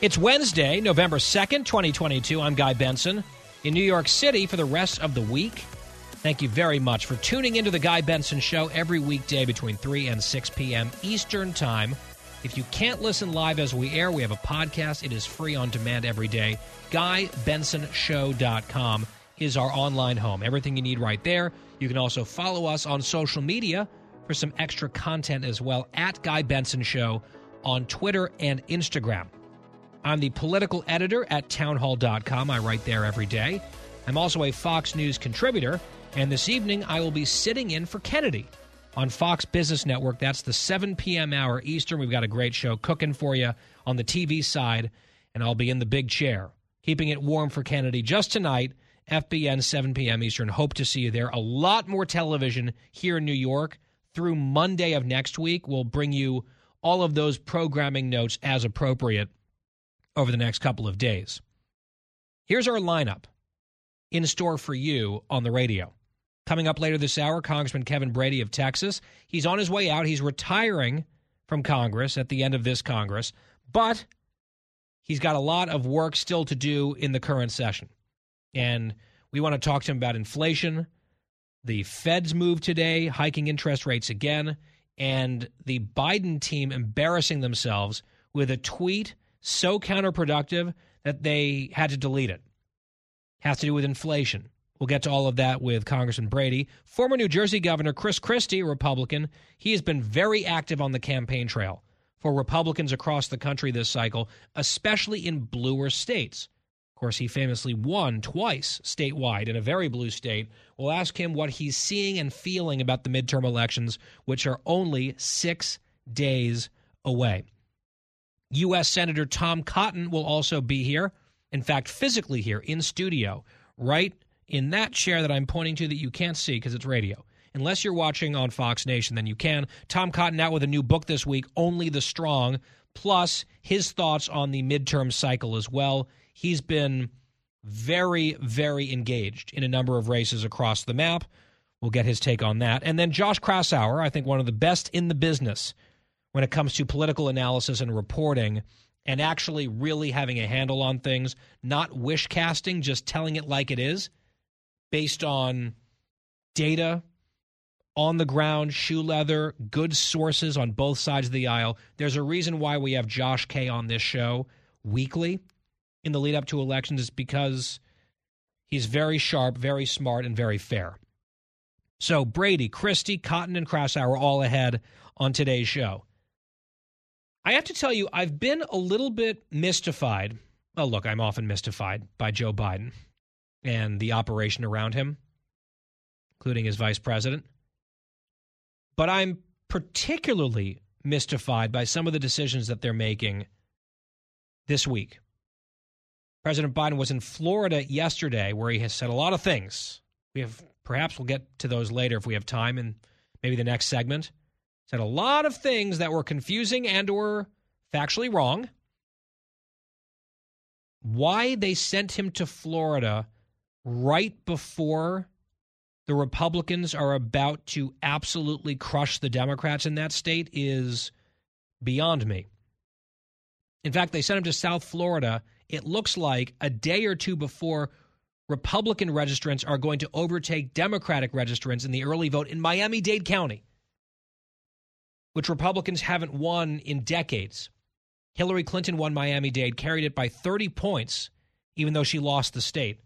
It's Wednesday, November 2nd, 2022. I'm Guy Benson in New York City for the rest of the week. Thank you very much for tuning into the Guy Benson Show every weekday between 3 and 6 p.m. Eastern Time. If you can't listen live as we air, we have a podcast. It is free on demand every day. GuyBensonShow.com is our online home. Everything you need right there. You can also follow us on social media for some extra content as well at Guy Benson Show on Twitter and Instagram. I'm the political editor at townhall.com. I write there every day. I'm also a Fox News contributor, and this evening I will be sitting in for Kennedy on Fox Business Network. That's the 7 p.m. hour Eastern. We've got a great show cooking for you on the TV side, and I'll be in the big chair, keeping it warm for Kennedy just tonight, FBN 7 p.m. Eastern. Hope to see you there. A lot more television here in New York through Monday of next week. We'll bring you all of those programming notes as appropriate over the next couple of days. Here's our lineup in store for you on the radio. Coming up later this hour, Congressman Kevin Brady of Texas. He's on his way out. He's retiring from Congress at the end of this Congress, but he's got a lot of work still to do in the current session. And we want to talk to him about inflation, the Fed's move today, hiking interest rates again, and the Biden team embarrassing themselves with a tweet so counterproductive that they had to delete it. Has to do with inflation. We'll get to all of that with Congressman Brady. Former New Jersey Governor Chris Christie, a Republican, he has been very active on the campaign trail for Republicans across the country this cycle, especially in bluer states. Of course, he famously won twice statewide in a very blue state. We'll ask him what he's seeing and feeling about the midterm elections, which are only six days away. U.S. Senator Tom Cotton will also be here. In fact, physically here in studio, right in that chair that I'm pointing to that you can't see because it's radio. Unless you're watching on Fox Nation, then you can. Tom Cotton out with a new book this week, Only the Strong, plus his thoughts on the midterm cycle as well. He's been very, very engaged in a number of races across the map. We'll get his take on that. And then Josh Kraushaar, I think one of the best in the business when it comes to political analysis and reporting and actually really having a handle on things, not wish casting, just telling it like it is based on data, on the ground, shoe leather, good sources on both sides of the aisle. There's a reason why we have Josh K on this show weekly in the lead up to elections is because he's very sharp, very smart, and very fair. So Brady, Christie, Cotton, and Kraushaar are all ahead on today's show. I have to tell you, I've been a little bit mystified. Well, look, I'm often mystified by Joe Biden and the operation around him, including his vice president. But I'm particularly mystified by some of the decisions that they're making this week. President Biden was in Florida yesterday where he has said a lot of things. We have perhaps we'll get to those later if we have time in maybe the next segment said a lot of things that were confusing and or factually wrong. Why they sent him to Florida right before the Republicans are about to absolutely crush the Democrats in that state is beyond me. In fact, they sent him to South Florida, it looks like a day or two before Republican registrants are going to overtake Democratic registrants in the early vote in Miami Dade County which Republicans haven't won in decades. Hillary Clinton won Miami Dade, carried it by 30 points, even though she lost the state.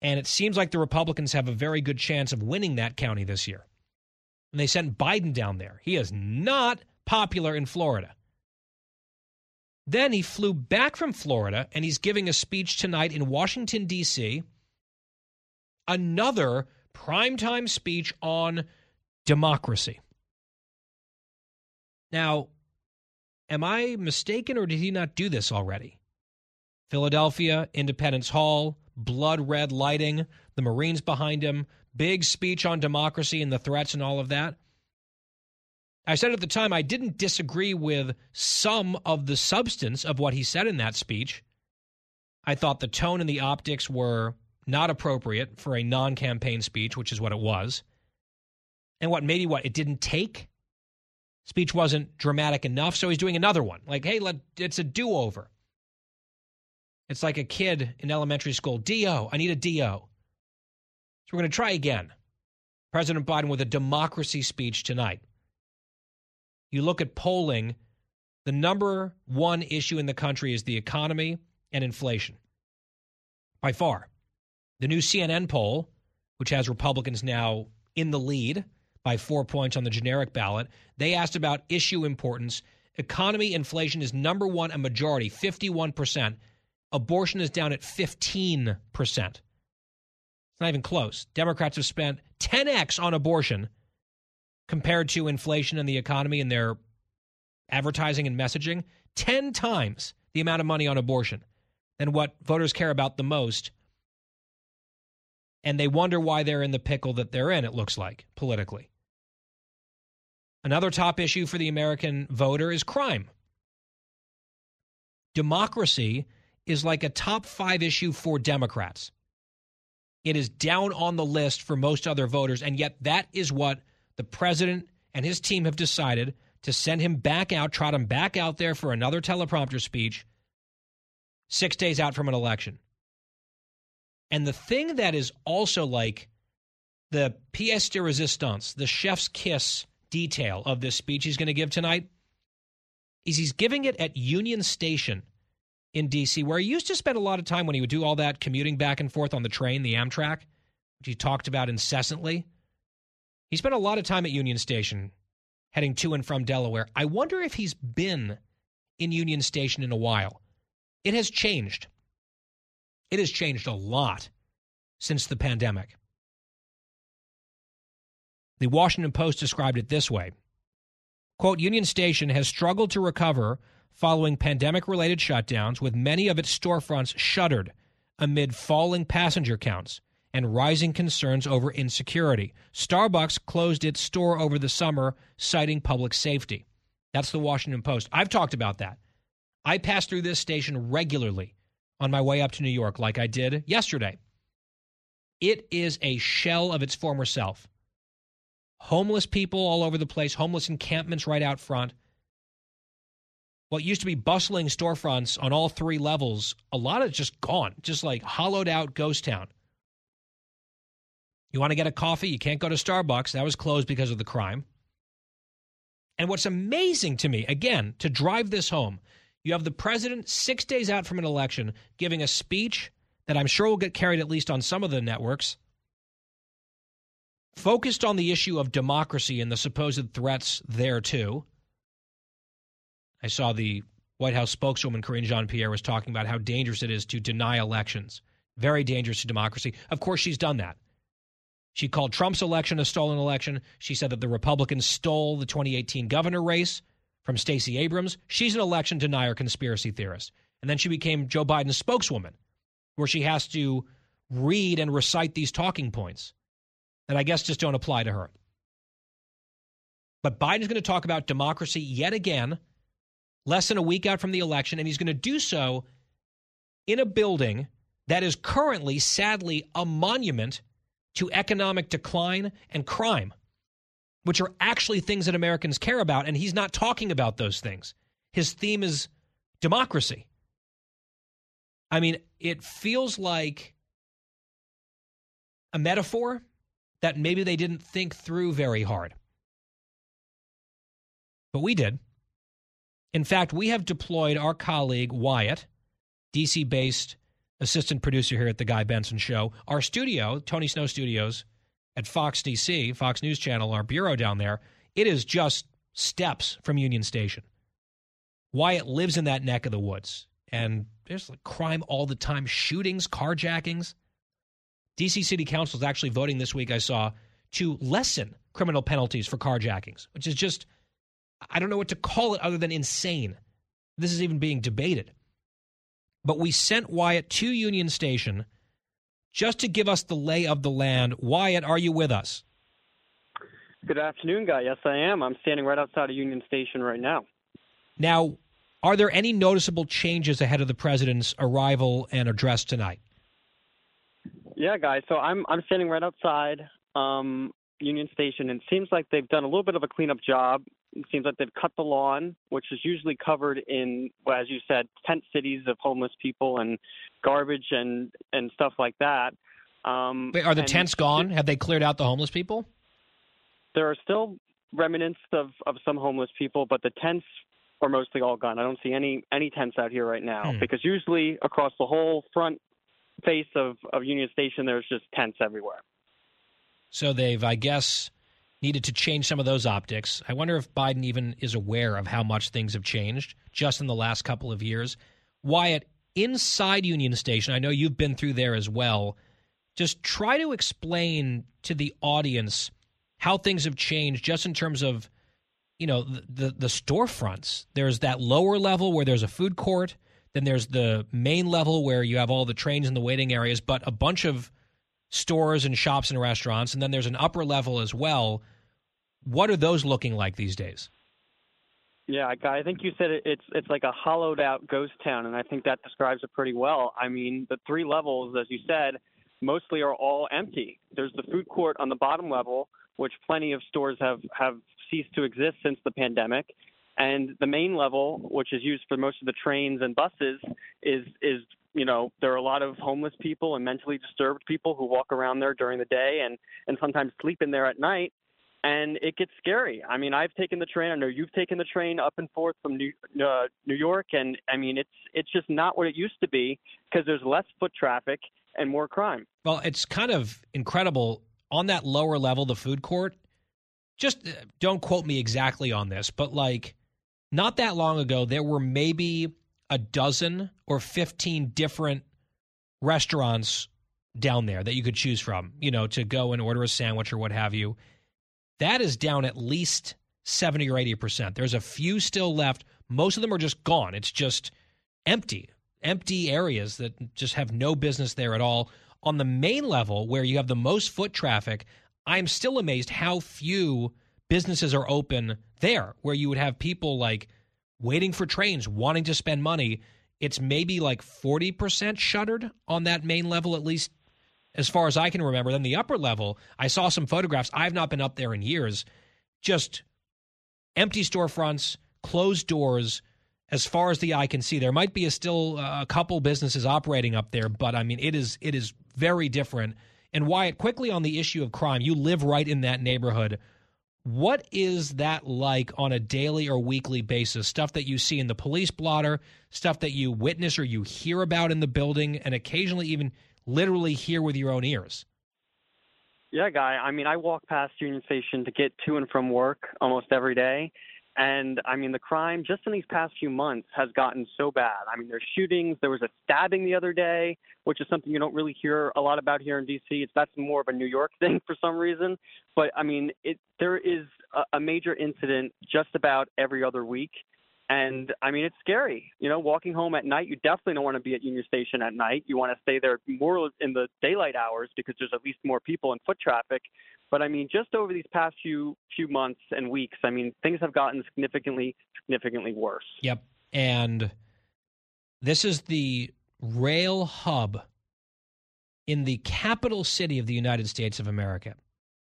And it seems like the Republicans have a very good chance of winning that county this year. And they sent Biden down there. He is not popular in Florida. Then he flew back from Florida and he's giving a speech tonight in Washington, D.C. Another primetime speech on democracy Now, am I mistaken or did he not do this already? Philadelphia, Independence Hall, blood red lighting, the Marines behind him, big speech on democracy and the threats and all of that. I said at the time I didn't disagree with some of the substance of what he said in that speech. I thought the tone and the optics were not appropriate for a non campaign speech, which is what it was. And what maybe what it didn't take? Speech wasn't dramatic enough, so he's doing another one. Like, hey, let, it's a do over. It's like a kid in elementary school. DO, I need a DO. So we're going to try again. President Biden with a democracy speech tonight. You look at polling, the number one issue in the country is the economy and inflation. By far. The new CNN poll, which has Republicans now in the lead by four points on the generic ballot, they asked about issue importance. Economy inflation is number one, a majority, 51%. Abortion is down at 15%. It's not even close. Democrats have spent 10x on abortion compared to inflation and the economy and their advertising and messaging. 10 times the amount of money on abortion than what voters care about the most. And they wonder why they're in the pickle that they're in, it looks like, politically. Another top issue for the American voter is crime. Democracy is like a top five issue for Democrats. It is down on the list for most other voters, and yet that is what the president and his team have decided to send him back out, trot him back out there for another teleprompter speech six days out from an election. And the thing that is also like the pièce de résistance, the chef's kiss detail of this speech he's going to give tonight, is he's giving it at Union Station in D.C., where he used to spend a lot of time when he would do all that commuting back and forth on the train, the Amtrak, which he talked about incessantly. He spent a lot of time at Union Station heading to and from Delaware. I wonder if he's been in Union Station in a while. It has changed. It has changed a lot since the pandemic. The Washington Post described it this way Quote, Union Station has struggled to recover following pandemic related shutdowns, with many of its storefronts shuttered amid falling passenger counts and rising concerns over insecurity. Starbucks closed its store over the summer, citing public safety. That's the Washington Post. I've talked about that. I pass through this station regularly on my way up to New York, like I did yesterday. It is a shell of its former self. Homeless people all over the place, homeless encampments right out front what used to be bustling storefronts on all three levels, a lot of it's just gone, just like hollowed out ghost town. You want to get a coffee? You can't go to Starbucks. That was closed because of the crime. And what's amazing to me, again, to drive this home, you have the president six days out from an election giving a speech that I'm sure will get carried at least on some of the networks, focused on the issue of democracy and the supposed threats there too. I saw the White House spokeswoman Karine Jean Pierre was talking about how dangerous it is to deny elections. Very dangerous to democracy. Of course, she's done that. She called Trump's election a stolen election. She said that the Republicans stole the 2018 governor race from Stacey Abrams. She's an election denier conspiracy theorist. And then she became Joe Biden's spokeswoman, where she has to read and recite these talking points that I guess just don't apply to her. But Biden's going to talk about democracy yet again less than a week out from the election, and he's going to do so in a building that is currently, sadly, a monument to economic decline and crime, which are actually things that Americans care about. And he's not talking about those things. His theme is democracy. I mean, it feels like a metaphor that maybe they didn't think through very hard. But we did. In fact, we have deployed our colleague Wyatt, DC based assistant producer here at the Guy Benson Show. Our studio, Tony Snow Studios at Fox DC, Fox News Channel, our bureau down there, it is just steps from Union Station. Wyatt lives in that neck of the woods, and there's like crime all the time shootings, carjackings. DC City Council is actually voting this week, I saw, to lessen criminal penalties for carjackings, which is just I don't know what to call it other than insane. This is even being debated. But we sent Wyatt to Union Station just to give us the lay of the land. Wyatt, are you with us? Good afternoon, guy. Yes, I am. I'm standing right outside of Union Station right now. Now, are there any noticeable changes ahead of the president's arrival and address tonight? Yeah, guys. So I'm I'm standing right outside um, Union Station, and it seems like they've done a little bit of a cleanup job. It seems like they've cut the lawn, which is usually covered in, well, as you said, tent cities of homeless people and garbage and and stuff like that. Um, Wait, are the tents gone? Have they cleared out the homeless people? There are still remnants of of some homeless people, but the tents are mostly all gone. I don't see any any tents out here right now Hmm. because usually across the whole front face of of Union Station, there's just tents everywhere. So they've, I guess, needed to change some of those optics. I wonder if Biden even is aware of how much things have changed just in the last couple of years. Wyatt, inside Union Station, I know you've been through there as well. Just try to explain to the audience how things have changed just in terms of you know the, the the storefronts there's that lower level where there's a food court then there's the main level where you have all the trains and the waiting areas but a bunch of stores and shops and restaurants and then there's an upper level as well what are those looking like these days Yeah, I think you said it, it's it's like a hollowed out ghost town, and I think that describes it pretty well. I mean, the three levels, as you said, mostly are all empty. There's the food court on the bottom level, which plenty of stores have have ceased to exist since the pandemic, and the main level, which is used for most of the trains and buses, is is you know there are a lot of homeless people and mentally disturbed people who walk around there during the day and and sometimes sleep in there at night and it gets scary. I mean, I've taken the train. I know you've taken the train up and forth from New uh, New York, and I mean, it's it's just not what it used to be because there's less foot traffic and more crime. well it's kind of incredible on that lower level the food court just uh, don't quote me exactly on this but like not that long ago there were maybe a dozen or 15 different restaurants down there that you could choose from, you know, to go and order a sandwich or what have you. That is down at least 70 or 80%. There's a few still left. Most of them are just gone. It's just empty, empty areas that just have no business there at all. On the main level, where you have the most foot traffic, I'm still amazed how few businesses are open there, where you would have people like waiting for trains, wanting to spend money. It's maybe like 40% shuttered on that main level, at least as far as I can remember. Then the upper level, I saw some photographs. I've not been up there in years. Just empty storefronts, closed doors. As far as the eye can see, there might be a still uh, a couple businesses operating up there, but I mean, it is it is very different. And Wyatt, quickly on the issue of crime, you live right in that neighborhood. What is that like on a daily or weekly basis? Stuff that you see in the police blotter, stuff that you witness or you hear about in the building, and occasionally even literally hear with your own ears. Yeah, guy. I mean, I walk past Union Station to get to and from work almost every day. And I mean, the crime just in these past few months has gotten so bad. I mean, there's shootings. There was a stabbing the other day, which is something you don't really hear a lot about here in D.C. It's that's more of a New York thing for some reason. But I mean, it there is a, a major incident just about every other week. And I mean, it's scary. You know, walking home at night, you definitely don't want to be at Union Station at night. You want to stay there more in the daylight hours because there's at least more people and foot traffic. But I mean, just over these past few few months and weeks, I mean, things have gotten significantly significantly worse. Yep. And this is the rail hub in the capital city of the United States of America.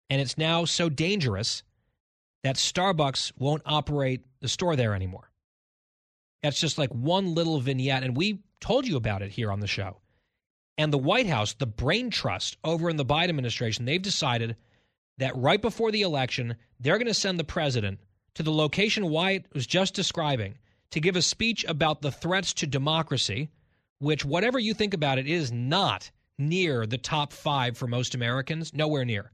And it's now so dangerous that Starbucks won't operate the store there anymore. That's just like one little vignette. And we told you about it here on the show. And the White House, the brain trust over in the Biden administration, they've decided that right before the election, they're going to send the president to the location Wyatt was just describing to give a speech about the threats to democracy, which, whatever you think about it, is not near the top five for most Americans, nowhere near.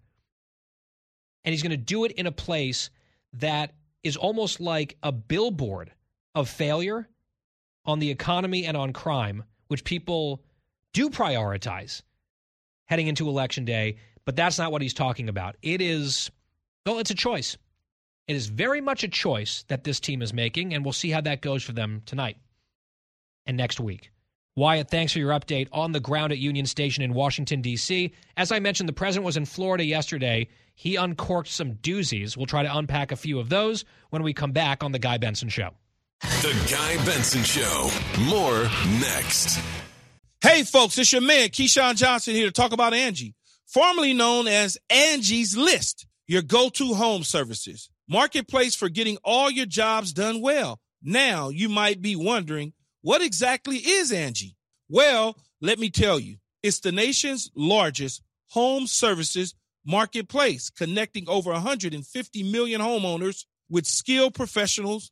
And he's going to do it in a place that is almost like a billboard of failure on the economy and on crime, which people do prioritize heading into election day. But that's not what he's talking about. It is, well, it's a choice. It is very much a choice that this team is making, and we'll see how that goes for them tonight and next week. Wyatt, thanks for your update on the ground at Union Station in Washington, D.C. As I mentioned, the president was in Florida yesterday. He uncorked some doozies. We'll try to unpack a few of those when we come back on The Guy Benson Show. The Guy Benson Show. More next. Hey, folks, it's your man, Keyshawn Johnson, here to talk about Angie, formerly known as Angie's List, your go to home services. Marketplace for getting all your jobs done well. Now, you might be wondering, what exactly is Angie? Well, let me tell you, it's the nation's largest home services marketplace, connecting over 150 million homeowners with skilled professionals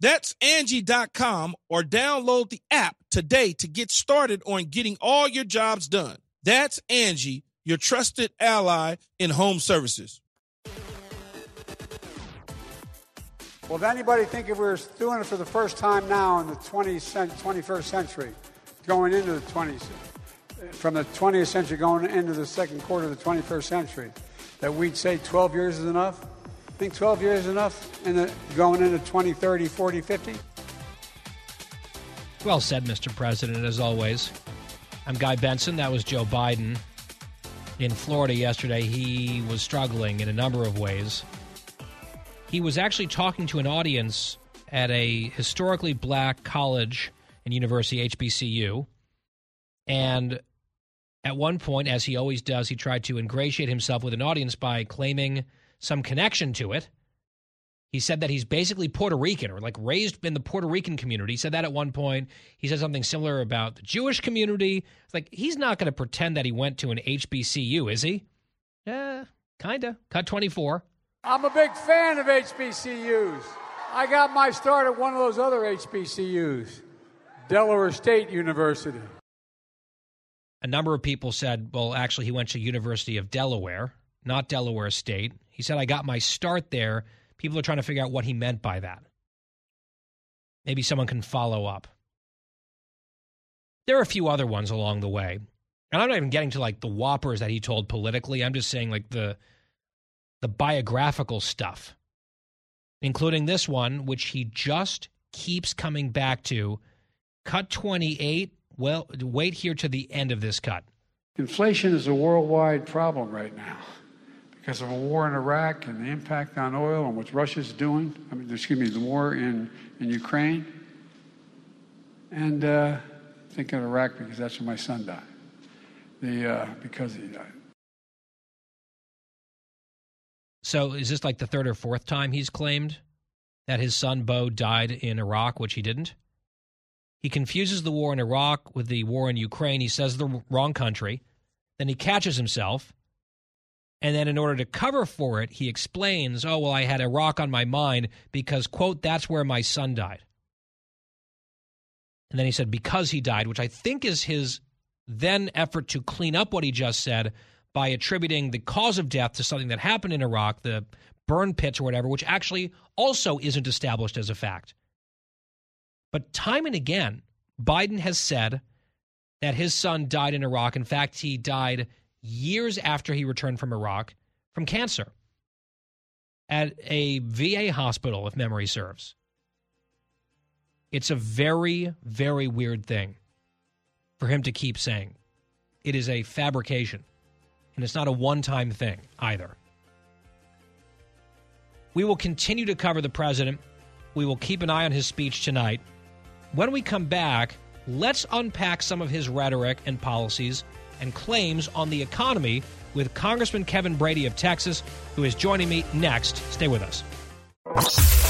That's Angie.com or download the app today to get started on getting all your jobs done. That's Angie, your trusted ally in home services. Well, if anybody think if we were doing it for the first time now in the 20th, 21st century, going into the 20th, from the 20th century going into the second quarter of the 21st century, that we'd say 12 years is enough? Think 12 years enough in the, going into 20, 30, 40, 50? Well said, Mr. President, as always. I'm Guy Benson. That was Joe Biden. In Florida yesterday, he was struggling in a number of ways. He was actually talking to an audience at a historically black college and university, HBCU. And at one point, as he always does, he tried to ingratiate himself with an audience by claiming some connection to it. He said that he's basically Puerto Rican or like raised in the Puerto Rican community. He said that at one point. He said something similar about the Jewish community. It's like he's not going to pretend that he went to an HBCU, is he? Yeah, kind of. Cut 24. I'm a big fan of HBCUs. I got my start at one of those other HBCUs, Delaware State University. A number of people said, well, actually, he went to University of Delaware, not Delaware State. He said, I got my start there. People are trying to figure out what he meant by that. Maybe someone can follow up. There are a few other ones along the way. And I'm not even getting to like the whoppers that he told politically. I'm just saying like the the biographical stuff, including this one, which he just keeps coming back to. Cut 28. Well, wait here to the end of this cut. Inflation is a worldwide problem right now because of a war in Iraq and the impact on oil and what Russia's doing. I mean, excuse me, the war in, in Ukraine. And uh, thinking of Iraq because that's where my son died. The, uh, because he died. So is this like the third or fourth time he's claimed that his son Bo died in Iraq, which he didn't? He confuses the war in Iraq with the war in Ukraine. He says the wrong country. Then he catches himself and then, in order to cover for it, he explains, oh, well, I had Iraq on my mind because, quote, that's where my son died. And then he said, because he died, which I think is his then effort to clean up what he just said by attributing the cause of death to something that happened in Iraq, the burn pits or whatever, which actually also isn't established as a fact. But time and again, Biden has said that his son died in Iraq. In fact, he died years after he returned from Iraq from cancer at a VA hospital, if memory serves. It's a very, very weird thing for him to keep saying. It is a fabrication, and it's not a one time thing either. We will continue to cover the president. We will keep an eye on his speech tonight. When we come back, let's unpack some of his rhetoric and policies and claims on the economy with Congressman Kevin Brady of Texas, who is joining me next. Stay with us.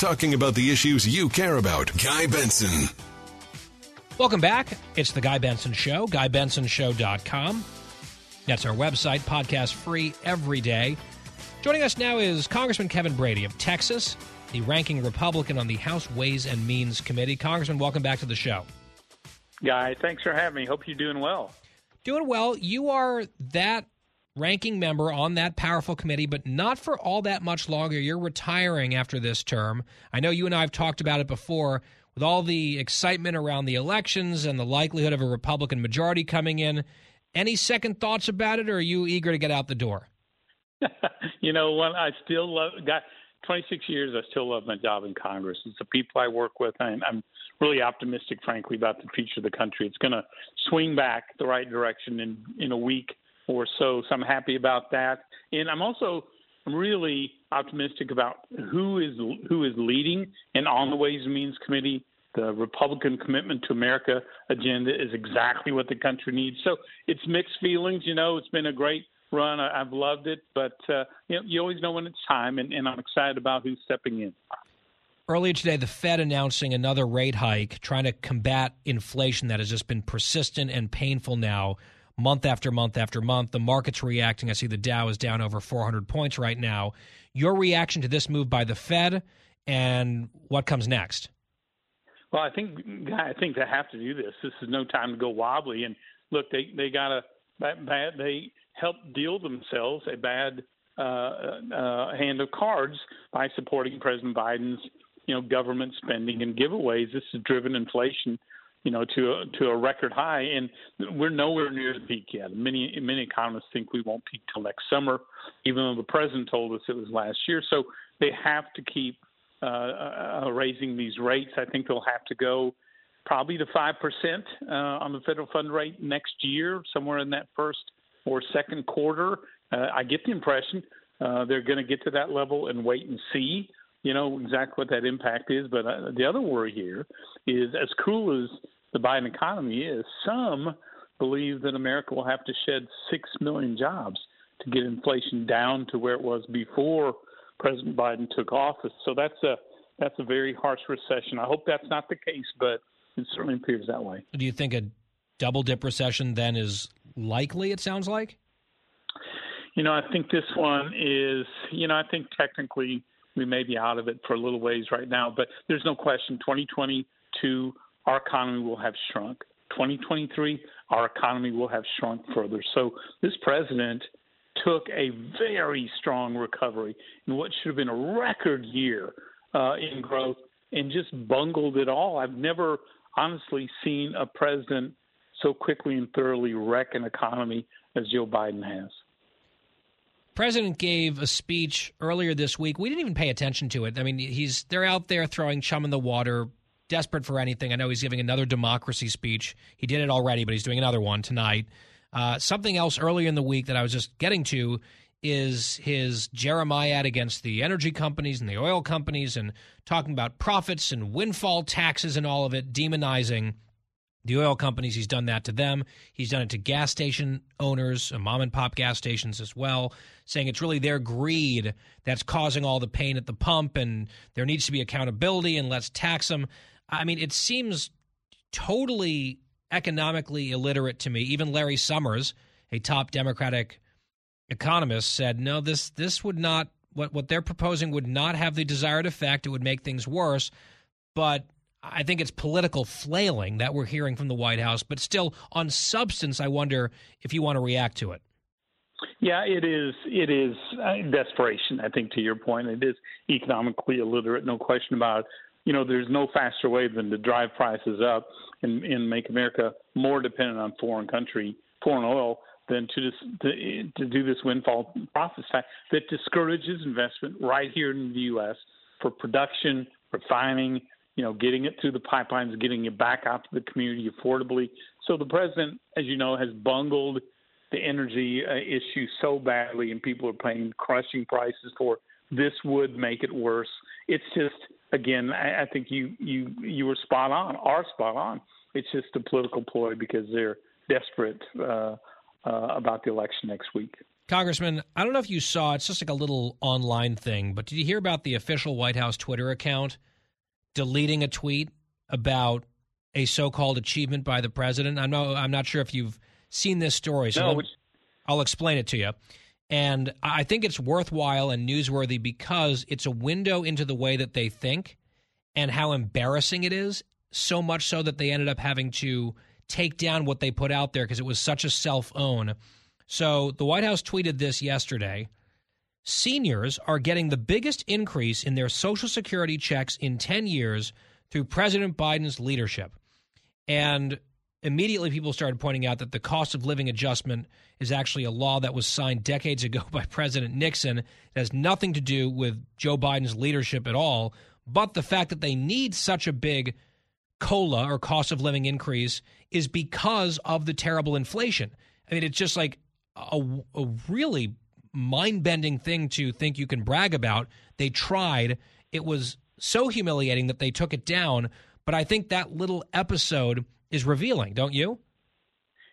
Talking about the issues you care about. Guy Benson. Welcome back. It's the Guy Benson Show, GuyBensonShow.com. That's our website, podcast free every day. Joining us now is Congressman Kevin Brady of Texas, the ranking Republican on the House Ways and Means Committee. Congressman, welcome back to the show. Guy, thanks for having me. Hope you're doing well. Doing well. You are that ranking member on that powerful committee, but not for all that much longer. You're retiring after this term. I know you and I have talked about it before. With all the excitement around the elections and the likelihood of a Republican majority coming in, any second thoughts about it, or are you eager to get out the door? you know, when I still love got 26 years, I still love my job in Congress. It's the people I work with, and I'm really optimistic, frankly, about the future of the country. It's going to swing back the right direction in in a week or so. So I'm happy about that, and I'm also really optimistic about who is who is leading and on the Ways and Means Committee. The Republican Commitment to America agenda is exactly what the country needs. So it's mixed feelings. You know, it's been a great run. I, have loved it, but uh, you know, you always know when it's time, and, and I'm excited about who's stepping in. Earlier today, the Fed announcing another rate hike, trying to combat inflation that has just been persistent and painful now month after month after month. The market's reacting. I see the Dow is down over 400 points right now. Your reaction to this move by the Fed and what comes next? Well, I think I think they have to do this. This is no time to go wobbly. And look, they they got a bad. They helped deal themselves a bad uh, uh, hand of cards by supporting President Biden's you know government spending and giveaways. This has driven inflation you know, to a, to a record high, and we're nowhere near the peak yet. Many many economists think we won't peak till next summer, even though the president told us it was last year. So they have to keep uh, uh, uh raising these rates. I think they'll have to go probably to five percent uh, on the federal fund rate next year, somewhere in that first or second quarter. Uh, I get the impression uh, they're going to get to that level and wait and see you know exactly what that impact is. But uh, the other worry here is as cool as the Biden economy is, some believe that America will have to shed six million jobs to get inflation down to where it was before President Biden took office. So that's a that's a very harsh recession. I hope that's not the case, but it certainly appears that way. Do you think a double dip recession then is likely? It sounds like. You know, I think this one is. You know, I think technically we may be out of it for a little ways right now, but there's no question 2022 our economy will have shrunk. 2023 our economy will have shrunk further. So this president took a very strong recovery in what should have been a record year uh, in growth and just bungled it all. I've never honestly seen a president so quickly and thoroughly wreck an economy as Joe Biden has president gave a speech earlier this week. We didn't even pay attention to it. I mean, he's they're out there throwing chum in the water, desperate for anything. I know he's giving another democracy speech. He did it already, but he's doing another one tonight. Uh, something else earlier in the week that I was just getting to is his Jeremiad against the energy companies and the oil companies and talking about profits and windfall taxes and all of it, demonizing the oil companies, he's done that to them. He's done it to gas station owners, uh, mom and pop gas stations as well, saying it's really their greed that's causing all the pain at the pump and there needs to be accountability and let's tax them. I mean, it seems totally economically illiterate to me. Even Larry Summers, a top Democratic economist, said, no, this this would not what what they're proposing would not have the desired effect. It would make things worse. But I think it's political flailing that we're hearing from the White House, but still on substance, I wonder if you want to react to it. Yeah, it is. It is uh, desperation. I think to your point, it is economically illiterate, no question about it. You know, there's no faster way than to drive prices up and, and make America more dependent on foreign country, foreign oil, than to, this, to to do this windfall profits tax that discourages investment right here in the U.S. for production, refining, you know, getting it through the pipelines, getting it back out to the community affordably. So the president, as you know, has bungled the energy uh, issue so badly, and people are paying crushing prices for. it. This would make it worse. It's just, again, I, I think you you you were spot on, are spot on. It's just a political ploy because they're desperate uh, uh, about the election next week. Congressman, I don't know if you saw, it's just like a little online thing, but did you hear about the official White House Twitter account deleting a tweet about a so-called achievement by the president? I'm no, I'm not sure if you've seen this story, so no, I'll explain it to you. And I think it's worthwhile and newsworthy because it's a window into the way that they think and how embarrassing it is. So much so that they ended up having to take down what they put out there because it was such a self own. So the White House tweeted this yesterday. Seniors are getting the biggest increase in their Social Security checks in 10 years through President Biden's leadership. And immediately people started pointing out that the cost of living adjustment is actually a law that was signed decades ago by President Nixon. It has nothing to do with Joe Biden's leadership at all, but the fact that they need such a big COLA or cost of living increase is because of the terrible inflation. I mean, it's just like a, a really mind bending thing to think you can brag about. They tried. It was so humiliating that they took it down. But I think that little episode is revealing, don't you?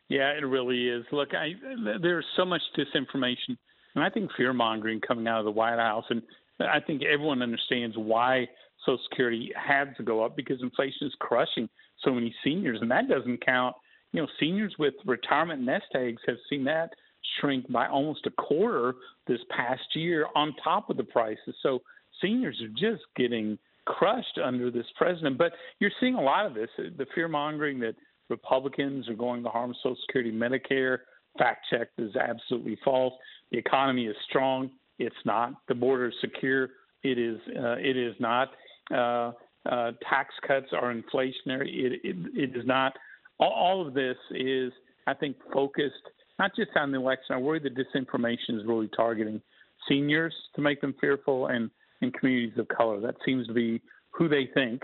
Yeah, it really is. Look, I, there's so much disinformation, and I think fear mongering coming out of the White House, and I think everyone understands why Social Security had to go up because inflation is crushing so many seniors, and that doesn't count. You know, seniors with retirement nest eggs have seen that shrink by almost a quarter this past year on top of the prices. So seniors are just getting crushed under this president. But you're seeing a lot of this the fear mongering that Republicans are going to harm Social Security, Medicare. Fact check is absolutely false. The economy is strong. It's not. The border is secure. It is. Uh, it is not. Uh, uh, tax cuts are inflationary. It, it, it is not. All, all of this is, I think, focused not just on the election. I worry that disinformation is really targeting seniors to make them fearful and, and communities of color. That seems to be who they think,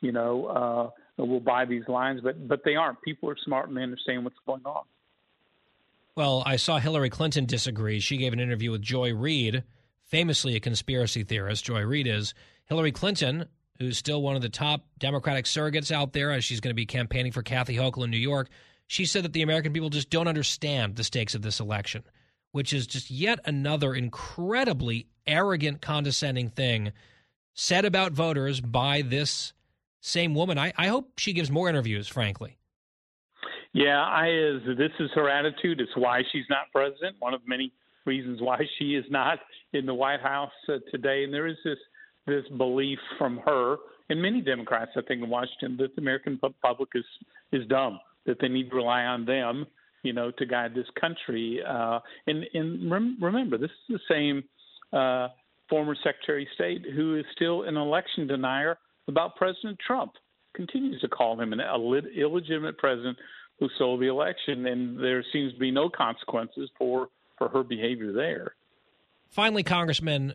you know, uh, will buy these lines, but but they aren't. People are smart and they understand what's going on. Well, I saw Hillary Clinton disagree. She gave an interview with Joy Reid, famously a conspiracy theorist. Joy Reid is Hillary Clinton, who's still one of the top Democratic surrogates out there, as she's going to be campaigning for Kathy Hochul in New York. She said that the American people just don't understand the stakes of this election, which is just yet another incredibly arrogant, condescending thing said about voters by this same woman. I, I hope she gives more interviews, frankly. Yeah, I is. This is her attitude. It's why she's not president. One of many reasons why she is not in the White House uh, today. And there is this this belief from her and many Democrats, I think, in Washington, that the American public is is dumb, that they need to rely on them, you know, to guide this country. Uh, and and rem- remember, this is the same uh, former Secretary of State who is still an election denier about President Trump. Continues to call him an illegitimate president who stole the election, and there seems to be no consequences for for her behavior there. Finally, Congressman,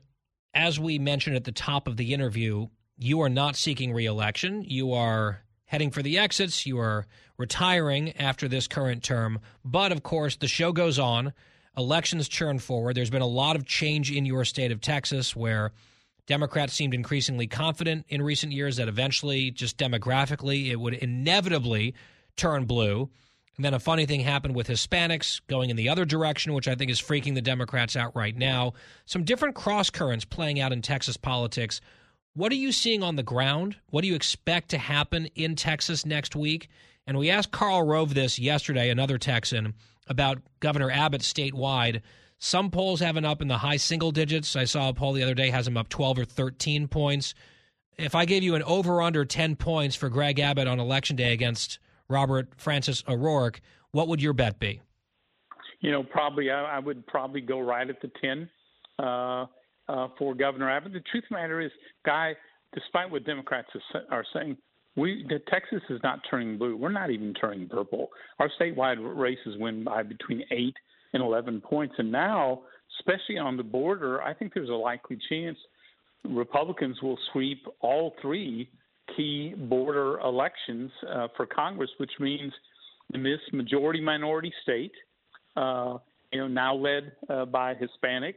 as we mentioned at the top of the interview, you are not seeking reelection. You are heading for the exits. You are retiring after this current term. But of course, the show goes on. Elections churn forward. There's been a lot of change in your state of Texas where Democrats seemed increasingly confident in recent years that eventually, just demographically, it would inevitably turn blue. And then a funny thing happened with Hispanics going in the other direction, which I think is freaking the Democrats out right now. Some different cross currents playing out in Texas politics. What are you seeing on the ground? What do you expect to happen in Texas next week? And we asked Karl Rove this yesterday, another Texan, about Governor Abbott statewide. Some polls have him up in the high single digits. I saw a poll the other day has him up 12 or 13 points. If I gave you an over under 10 points for Greg Abbott on election day against Robert Francis O'Rourke, what would your bet be? you know, probably I, I would probably go right at the 10 uh, uh, for Governor Abbott. The truth of the matter is, Guy, despite what Democrats are saying, we the Texas is not turning blue. We're not even turning purple. Our statewide races win by between eight and 11 points, and now, especially on the border, I think there's a likely chance Republicans will sweep all three key border elections uh, for Congress, which means in this majority minority state, uh, you know, now led uh, by Hispanics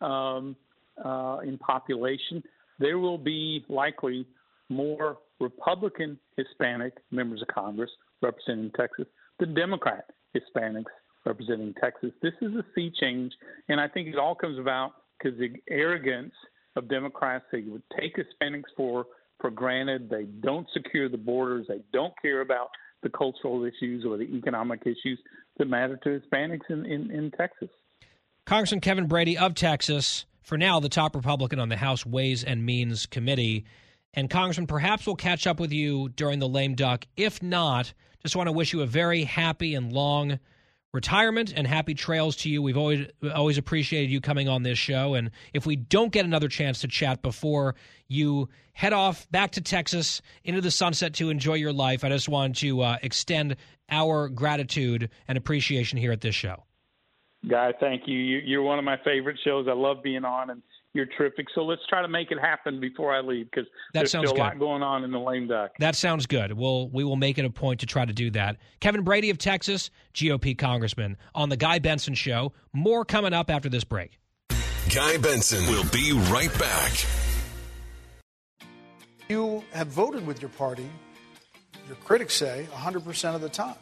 um, uh, in population, there will be likely more Republican Hispanic members of Congress representing Texas than Democrat Hispanics representing Texas. This is a sea change, and I think it all comes about because the arrogance of Democrats. They would take Hispanics for for granted. They don't secure the borders. They don't care about the cultural issues or the economic issues that matter to Hispanics in, in, in Texas. Congressman Kevin Brady of Texas, for now the top Republican on the House Ways and Means Committee. And Congressman, perhaps we'll catch up with you during the lame duck. If not, just want to wish you a very happy and long retirement and happy trails to you. We've always always appreciated you coming on this show and if we don't get another chance to chat before you head off back to Texas into the sunset to enjoy your life, I just want to uh, extend our gratitude and appreciation here at this show. Guy, thank you. You're one of my favorite shows. I love being on and you're terrific. So let's try to make it happen before I leave because there's still good. a lot going on in the lame duck. That sounds good. We'll we will make it a point to try to do that. Kevin Brady of Texas, GOP congressman, on the Guy Benson Show. More coming up after this break. Guy Benson will be right back. You have voted with your party, your critics say, 100% of the time.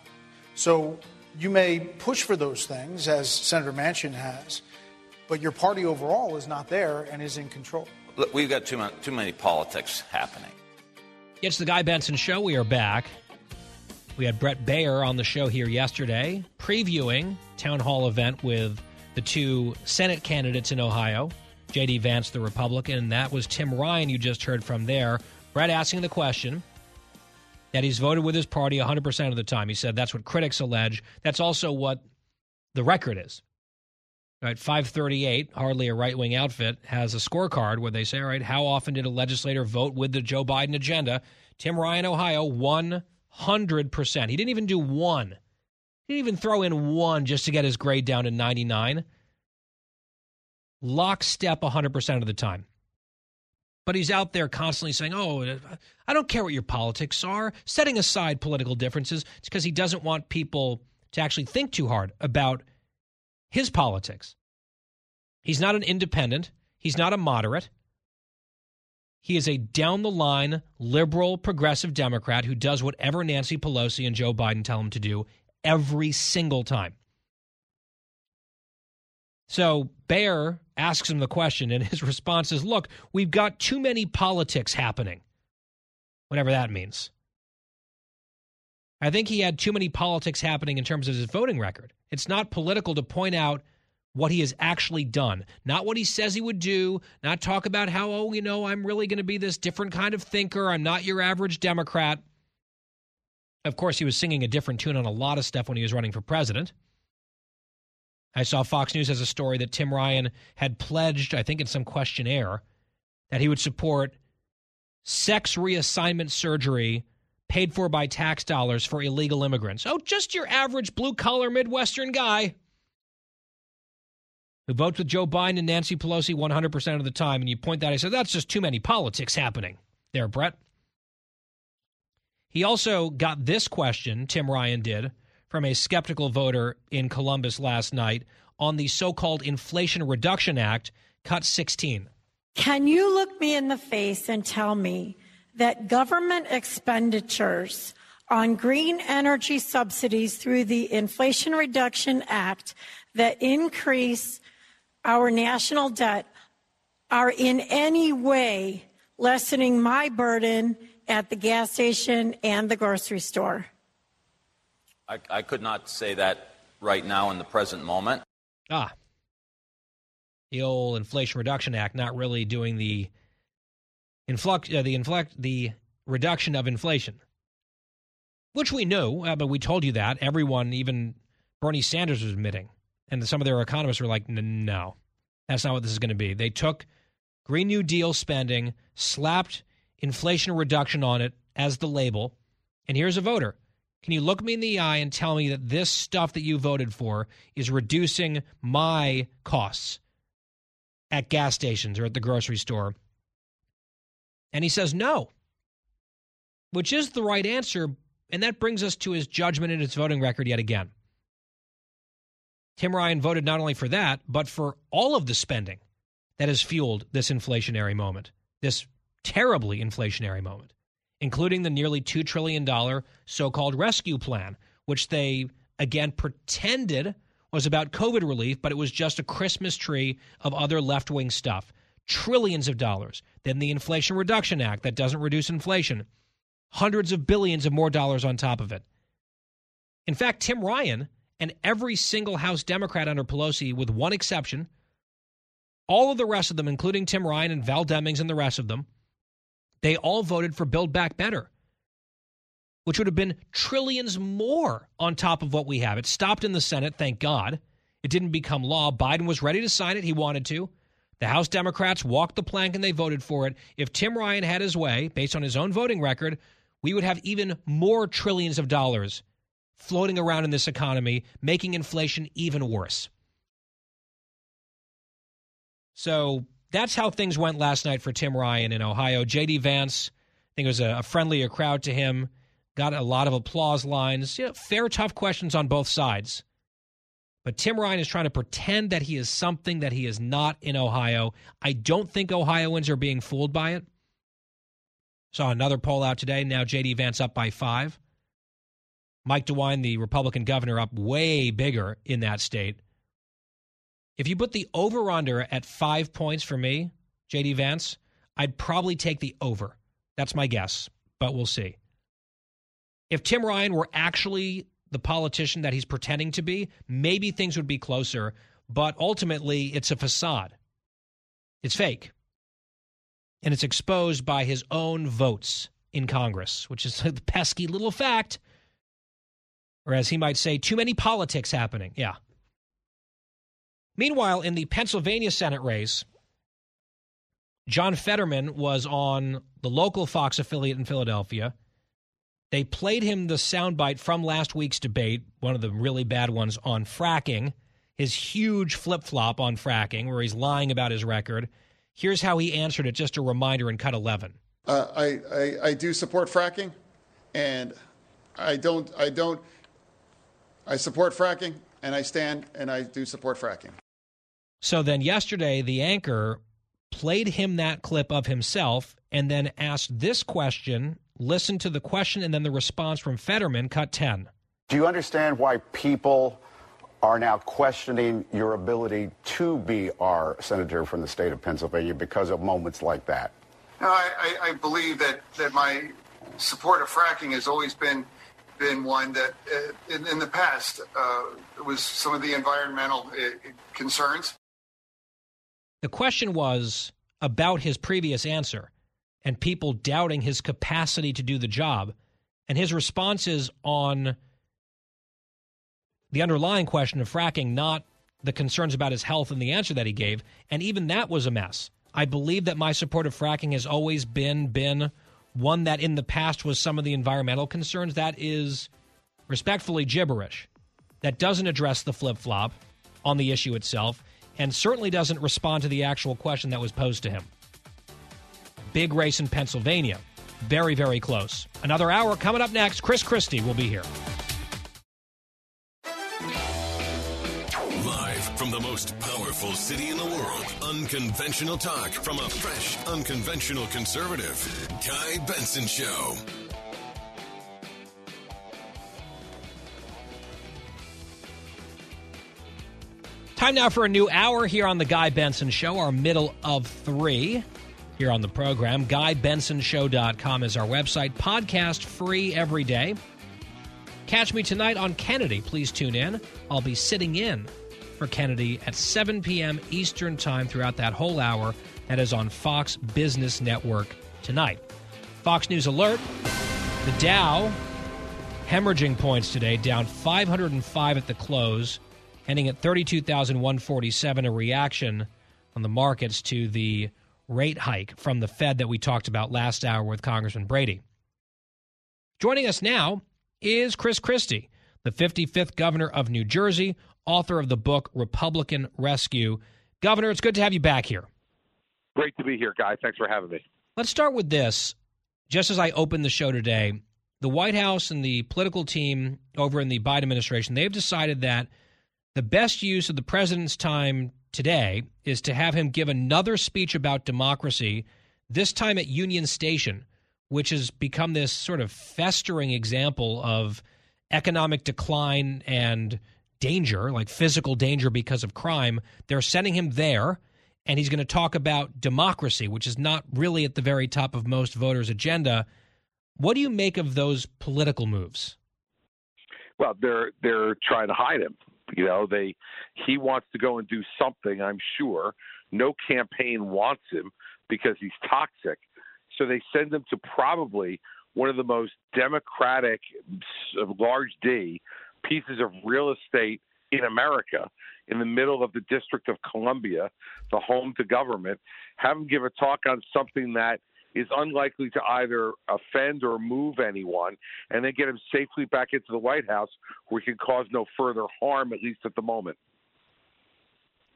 So you may push for those things, as Senator Manchin has but your party overall is not there and is in control. Look, we've got too, much, too many politics happening. It's the Guy Benson Show. We are back. We had Brett Baier on the show here yesterday, previewing town hall event with the two Senate candidates in Ohio, J.D. Vance, the Republican, and that was Tim Ryan you just heard from there. Brett asking the question that he's voted with his party 100% of the time. He said that's what critics allege. That's also what the record is. At 538, hardly a right wing outfit, has a scorecard where they say, all right, how often did a legislator vote with the Joe Biden agenda? Tim Ryan, Ohio, 100%. He didn't even do one. He didn't even throw in one just to get his grade down to 99. Lockstep 100% of the time. But he's out there constantly saying, oh, uh, I don't care what your politics are, setting aside political differences. It's because he doesn't want people to actually think too hard about his politics. He's not an independent, he's not a moderate. He is a down the line liberal progressive Democrat who does whatever Nancy Pelosi and Joe Biden tell him to do every single time. So Baier asks him the question, and his response is Look, we've got too many politics happening, whatever that means. I think he had too many politics happening in terms of his voting record. It's not political to point out what he has actually done, not what he says he would do, not talk about how, oh, you know, I'm really going to be this different kind of thinker. I'm not your average Democrat. Of course, he was singing a different tune on a lot of stuff when he was running for president. I saw Fox News has a story that Tim Ryan had pledged, I think in some questionnaire, that he would support sex reassignment surgery paid for by tax dollars for illegal immigrants. Oh, just your average blue collar Midwestern guy who votes with Joe Biden and Nancy Pelosi 100% of the time. And you point that, I said, that's just too many politics happening there, Brett. He also got this question, Tim Ryan did, from a skeptical voter in Columbus last night on the so called Inflation Reduction Act, Cut 16. Can you look me in the face and tell me that government expenditures on green energy subsidies through the Inflation Reduction Act that increase our national debt are in any way lessening my burden at the gas station and the grocery store? I, I could not say that right now in the present moment. Ah. The old Inflation Reduction Act not really doing the influx, uh, the inflect, the reduction of inflation, which we knew, uh, but we told you that everyone, even Bernie Sanders, was admitting And some of their economists were like, no, that's not what this is going to be. They took Green New Deal spending, slapped inflation reduction on it as the label. And here's a voter. Can you look me in the eye and tell me that this stuff that you voted for is reducing my costs at gas stations or at the grocery store? And he says no, which is the right answer. And that brings us to his judgment and his voting record yet again. Tim Ryan voted not only for that, but for all of the spending that has fueled this inflationary moment, this terribly inflationary moment, including the nearly $2 trillion so called rescue plan, which they again pretended was about COVID relief, but it was just a Christmas tree of other left wing stuff. Trillions of dollars. Then the Inflation Reduction Act that doesn't reduce inflation. Hundreds of billions of more dollars on top of it. In fact, Tim Ryan and every single House Democrat under Pelosi, with one exception, all of the rest of them, including Tim Ryan and Val Demings and the rest of them, they all voted for Build Back Better, which would have been trillions more on top of what we have. It stopped in the Senate, thank God. It didn't become law. Biden was ready to sign it. He wanted to. The House Democrats walked the plank and they voted for it. If Tim Ryan had his way, based on his own voting record, we would have even more trillions of dollars floating around in this economy, making inflation even worse. So that's how things went last night for Tim Ryan in Ohio. J.D. Vance, I think it was a, a friendlier crowd to him, got a lot of applause lines. You know, fair, tough questions on both sides. But Tim Ryan is trying to pretend that he is something that he is not in Ohio. I don't think Ohioans are being fooled by it. Saw another poll out today. Now J.D. Vance up by five. Mike DeWine, the Republican governor, up way bigger in that state. If you put the over under at five points for me, JD Vance, I'd probably take the over. That's my guess, but we'll see. If Tim Ryan were actually the politician that he's pretending to be, maybe things would be closer, but ultimately it's a facade. It's fake. And it's exposed by his own votes in Congress, which is a pesky little fact. Or as he might say, too many politics happening. Yeah. Meanwhile, in the Pennsylvania Senate race, John Fetterman was on the local Fox affiliate in Philadelphia. They played him the soundbite from last week's debate, one of the really bad ones on fracking, his huge flip flop on fracking, where he's lying about his record. Here's how he answered it, just a reminder in cut 11. Uh, I, I, I do support fracking, and I don't, I don't, I support fracking, and I stand and I do support fracking. So then yesterday, the anchor played him that clip of himself and then asked this question, listened to the question and then the response from Fetterman, cut 10. Do you understand why people are now questioning your ability to be our senator from the state of Pennsylvania because of moments like that? No, I, I believe that, that my support of fracking has always been been one that uh, in, in, the past uh, was some of the environmental uh, concerns. The question was about his previous answer and people doubting his capacity to do the job. And his responses on the underlying question of fracking, not the concerns about his health and the answer that he gave. And even that was a mess. I believe that my support of fracking has always been been one that in the past was some of the environmental concerns. That is respectfully gibberish. That doesn't address the flip flop on the issue itself and certainly doesn't respond to the actual question that was posed to him. Big race in Pennsylvania. Very, very close. Another hour coming up next. Chris Christie will be here. Most powerful city in the world, unconventional talk from a fresh, unconventional conservative. Guy Benson Show. Time now for a new hour here on the Guy Benson Show, our middle of three here on the program. GuyBensonShow.com is our website. Podcast free every day. Catch me tonight on Kennedy. Please tune in. I'll be sitting in for Kennedy at 7 p.m. Eastern Time throughout that whole hour. That is on Fox Business Network tonight. Fox News Alert the Dow hemorrhaging points today, down 505 at the close ending at 32,147, a reaction on the markets to the rate hike from the Fed that we talked about last hour with Congressman Brady. Joining us now is Chris Christie, the 55th governor of New Jersey, author of the book Republican Rescue. Governor, it's good to have you back here. Great to be here, guys. Thanks for having me. Let's start with this. Just as I opened the show today, the White House and the political team over in the Biden administration, they've decided that the best use of the president's time today is to have him give another speech about democracy, this time at Union Station, which has become this sort of festering example of economic decline and danger, like physical danger because of crime. They're sending him there, and he's going to talk about democracy, which is not really at the very top of most voters' agenda. What do you make of those political moves? Well, they're they're trying to hide him. You know, they he wants to go and do something. I'm sure no campaign wants him because he's toxic. So they send him to probably one of the most democratic, large D pieces of real estate in America in the middle of the District of Columbia, the home to government, have him give a talk on something that is unlikely to either offend or move anyone, and then get him safely back into the White House where he can cause no further harm, at least at the moment.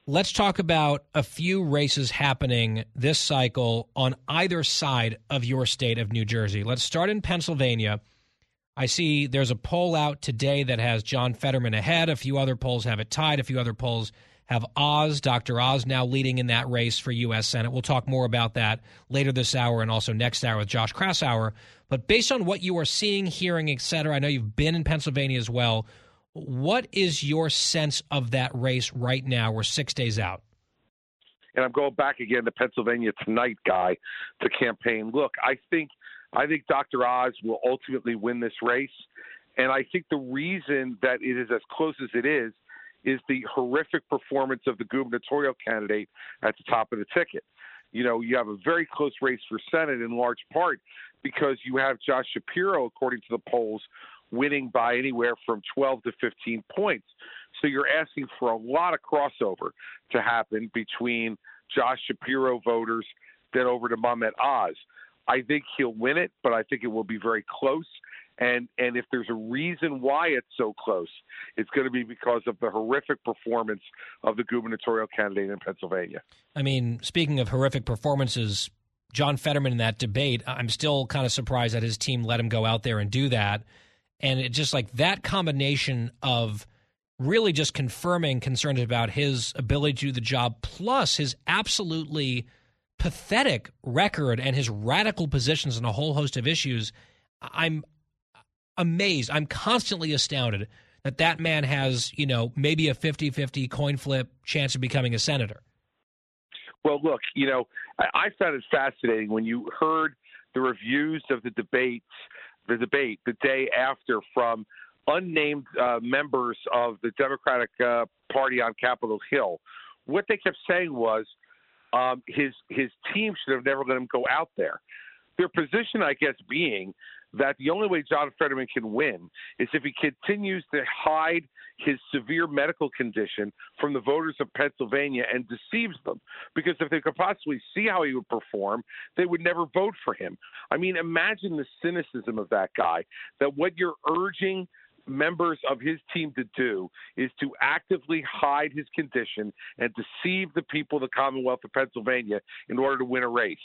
Let's talk about a few races happening this cycle on either side of your state of New Jersey. Let's start in Pennsylvania. I see there's a poll out today that has John Fetterman ahead. A few other polls have it tied. A few other polls have Oz, Dr. Oz, now leading in that race for U.S. Senate. We'll talk more about that later this hour and also next hour with Josh Kraushaar. But based on what you are seeing, hearing, et cetera, I know you've been in Pennsylvania as well. What is your sense of that race right now? We're six days out. And I'm going back again to Pennsylvania tonight, guy, to campaign. Look, I think I think Dr. Oz will ultimately win this race. And I think the reason that it is as close as it is is the horrific performance of the gubernatorial candidate at the top of the ticket. You know, you have a very close race for Senate in large part because you have Josh Shapiro, according to the polls, winning by anywhere from 12 to 15 points. So you're asking for a lot of crossover to happen between Josh Shapiro voters then over to Mehmet Oz. I think he'll win it, but I think it will be very close. And and if there's a reason why it's so close, it's going to be because of the horrific performance of the gubernatorial candidate in Pennsylvania. I mean, speaking of horrific performances, John Fetterman in that debate, I'm still kind of surprised that his team let him go out there and do that. And it just like that combination of really just confirming concerns about his ability to do the job, plus his absolutely pathetic record and his radical positions on a whole host of issues. I'm amazed. I'm constantly astounded that that man has, you know, maybe a 50 50 coin flip chance of becoming a senator. Well, look, you know, I, found it fascinating when you heard the reviews of the debates, the debate the day after from unnamed uh, members of the Democratic uh, Party on Capitol Hill. What they kept saying was um, his his team should have never let him go out there. Their position, I guess, being that the only way John Fetterman can win is if he continues to hide his severe medical condition from the voters of Pennsylvania and deceives them. Because if they could possibly see how he would perform, they would never vote for him. I mean, imagine the cynicism of that guy that what you're urging members of his team to do is to actively hide his condition and deceive the people of the Commonwealth of Pennsylvania in order to win a race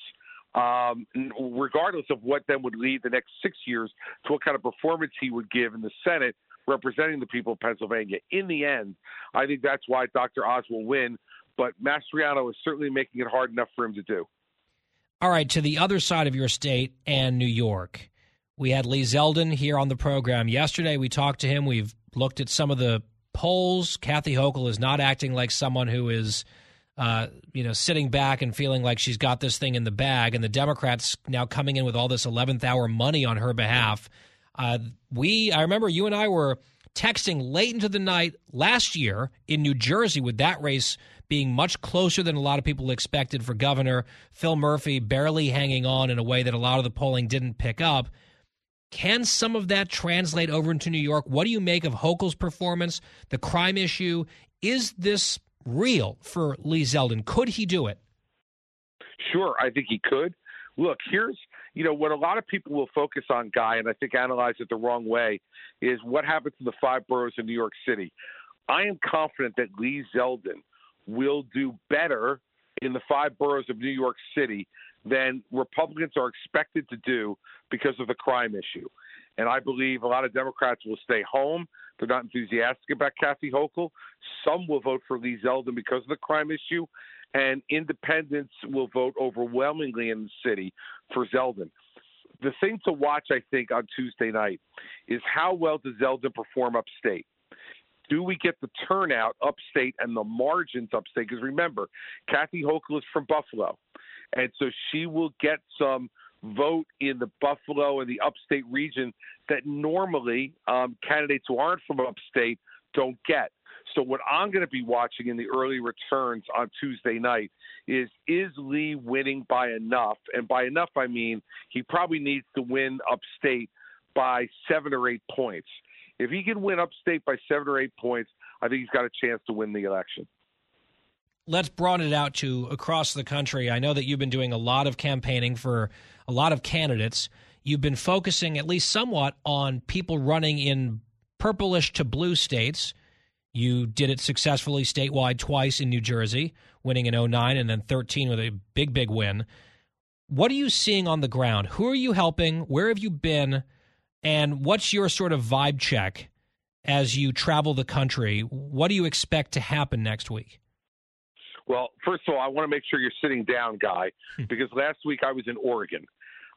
um, regardless of what then would lead the next six years to what kind of performance he would give in the Senate representing the people of Pennsylvania. In the end, I think that's why Dr. Oz will win, but Mastriano is certainly making it hard enough for him to do. All right, to the other side of your state and New York. We had Lee Zeldin here on the program yesterday. We talked to him. We've looked at some of the polls. Kathy Hochul is not acting like someone who is – uh, you know, sitting back and feeling like she's got this thing in the bag, and the Democrats now coming in with all this 11th hour money on her behalf. Uh, we, I remember you and I were texting late into the night last year in New Jersey with that race being much closer than a lot of people expected for governor. Phil Murphy barely hanging on in a way that a lot of the polling didn't pick up. Can some of that translate over into New York? What do you make of Hochul's performance, the crime issue? Is this real for Lee Zeldin? Could he do it? Sure, I think he could. Look, here's you know what a lot of people will focus on, Guy, and I think analyze it the wrong way, is what happens to the five boroughs in New York City. I am confident that Lee Zeldin will do better in the five boroughs of New York City than Republicans are expected to do because of the crime issue. And I believe a lot of Democrats will stay home. They're not enthusiastic about Kathy Hochul. Some will vote for Lee Zeldin because of the crime issue and independents will vote overwhelmingly in the city for Zeldin. The thing to watch, I think, on Tuesday night is how well does Zeldin perform upstate? Do we get the turnout upstate and the margins upstate? Because remember, Kathy Hochul is from Buffalo, and so she will get some vote in the Buffalo and the upstate region that normally um, candidates who aren't from upstate don't get. So what I'm going to be watching in the early returns on Tuesday night is is Lee winning by enough? And by enough I mean he probably needs to win upstate by 7 or 8 points. If he can win upstate by 7 or 8 points, I think he's got a chance to win the election. Let's broaden it out to across the country. I know that you've been doing a lot of campaigning for a lot of candidates. You've been focusing at least somewhat on people running in purplish to blue states you did it successfully statewide twice in New Jersey, winning in 09 and then 13 with a big, big win. What are you seeing on the ground? Who are you helping? Where have you been? And what's your sort of vibe check as you travel the country? What do you expect to happen next week? Well, first of all, I want to make sure you're sitting down, Guy, hmm. because last week I was in Oregon.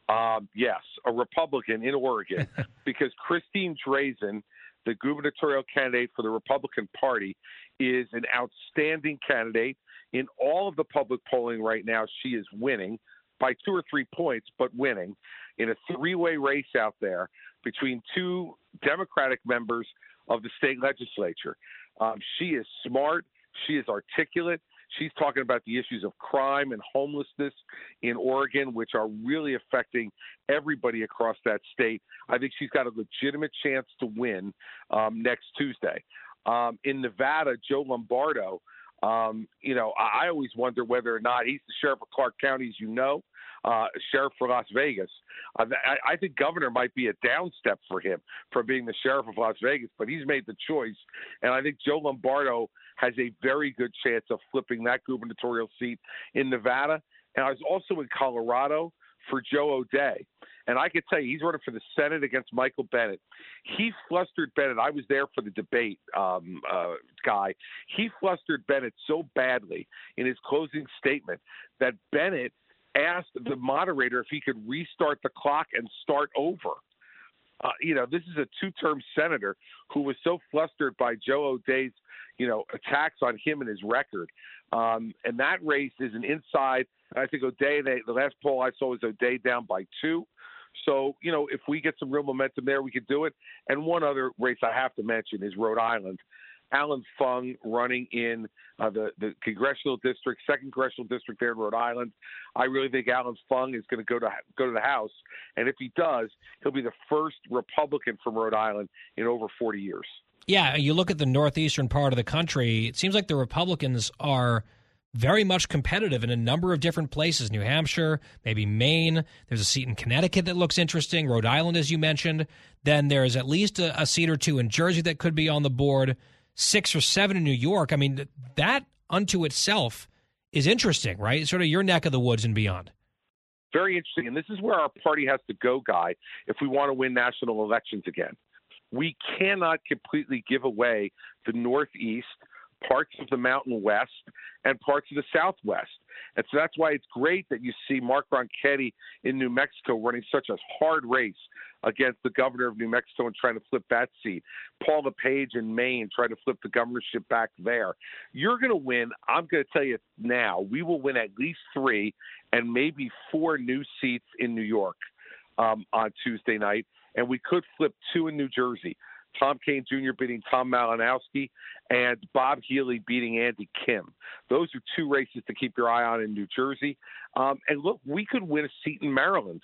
Um, yes, a Republican in Oregon, because Christine Drazan the gubernatorial candidate for the Republican Party, is an outstanding candidate. In all of the public polling right now, she is winning by two or three points, but winning in a three way race out there between two Democratic members of the state legislature. Um, she is smart, she is articulate, She's talking about the issues of crime and homelessness in Oregon, which are really affecting everybody across that state. I think she's got a legitimate chance to win um, next Tuesday. Um, in Nevada, Joe Lombardo, um, you know, I, always wonder whether or not he's the sheriff of Clark County, as you know, uh, sheriff for Las Vegas. Uh, I, I think governor might be a downstep for him for being the sheriff of Las Vegas, but he's made the choice, and I think Joe Lombardo has a very good chance of flipping that gubernatorial seat in Nevada. And I was also in Colorado for Joe O'Dea. And I can tell you, he's running for the Senate against Michael Bennet. He flustered Bennet. I was there for the debate, um, uh, guy. He flustered Bennet so badly in his closing statement that Bennet asked the moderator if he could restart the clock and start over. Uh, you know, this is a two-term senator who was so flustered by Joe O'Dea's, you know, attacks on him and his record. Um, and that race is an inside. I think O'Dea. They, the last poll I saw was O'Dea down by two. So you know, if we get some real momentum there, we could do it. And one other race I have to mention is Rhode Island. Allan Fung running in uh, the, the congressional district, second congressional district there in Rhode Island. I really think Allan Fung is going to go to go to the House, and if he does, he'll be the first Republican from Rhode Island in over 40 years. Yeah, you look at the northeastern part of the country. It seems like the Republicans are very much competitive in a number of different places New Hampshire, maybe Maine. There's a seat in Connecticut that looks interesting, Rhode Island, as you mentioned. Then there's at least a, a seat or two in Jersey that could be on the board six or seven in New York. I mean, that unto itself is interesting, right? sort of your neck of the woods and beyond. Very interesting. And this is where our party has to go, Guy, if we want to win national elections again. We cannot completely give away the Northeast, parts of the Mountain West, and parts of the Southwest. And so that's why it's great that you see Mark Ronchetti in New Mexico running such a hard race against the governor of New Mexico and trying to flip that seat. Paul LePage in Maine trying to flip the governorship back there. You're going to win. I'm going to tell you now, we will win at least three and maybe four new seats in New York um, on Tuesday night. And we could flip two in New Jersey. Tom Kean Jr. beating Tom Malinowski, and Bob Healey beating Andy Kim. Those are two races to keep your eye on in New Jersey. Um, and look, we could win a seat in Maryland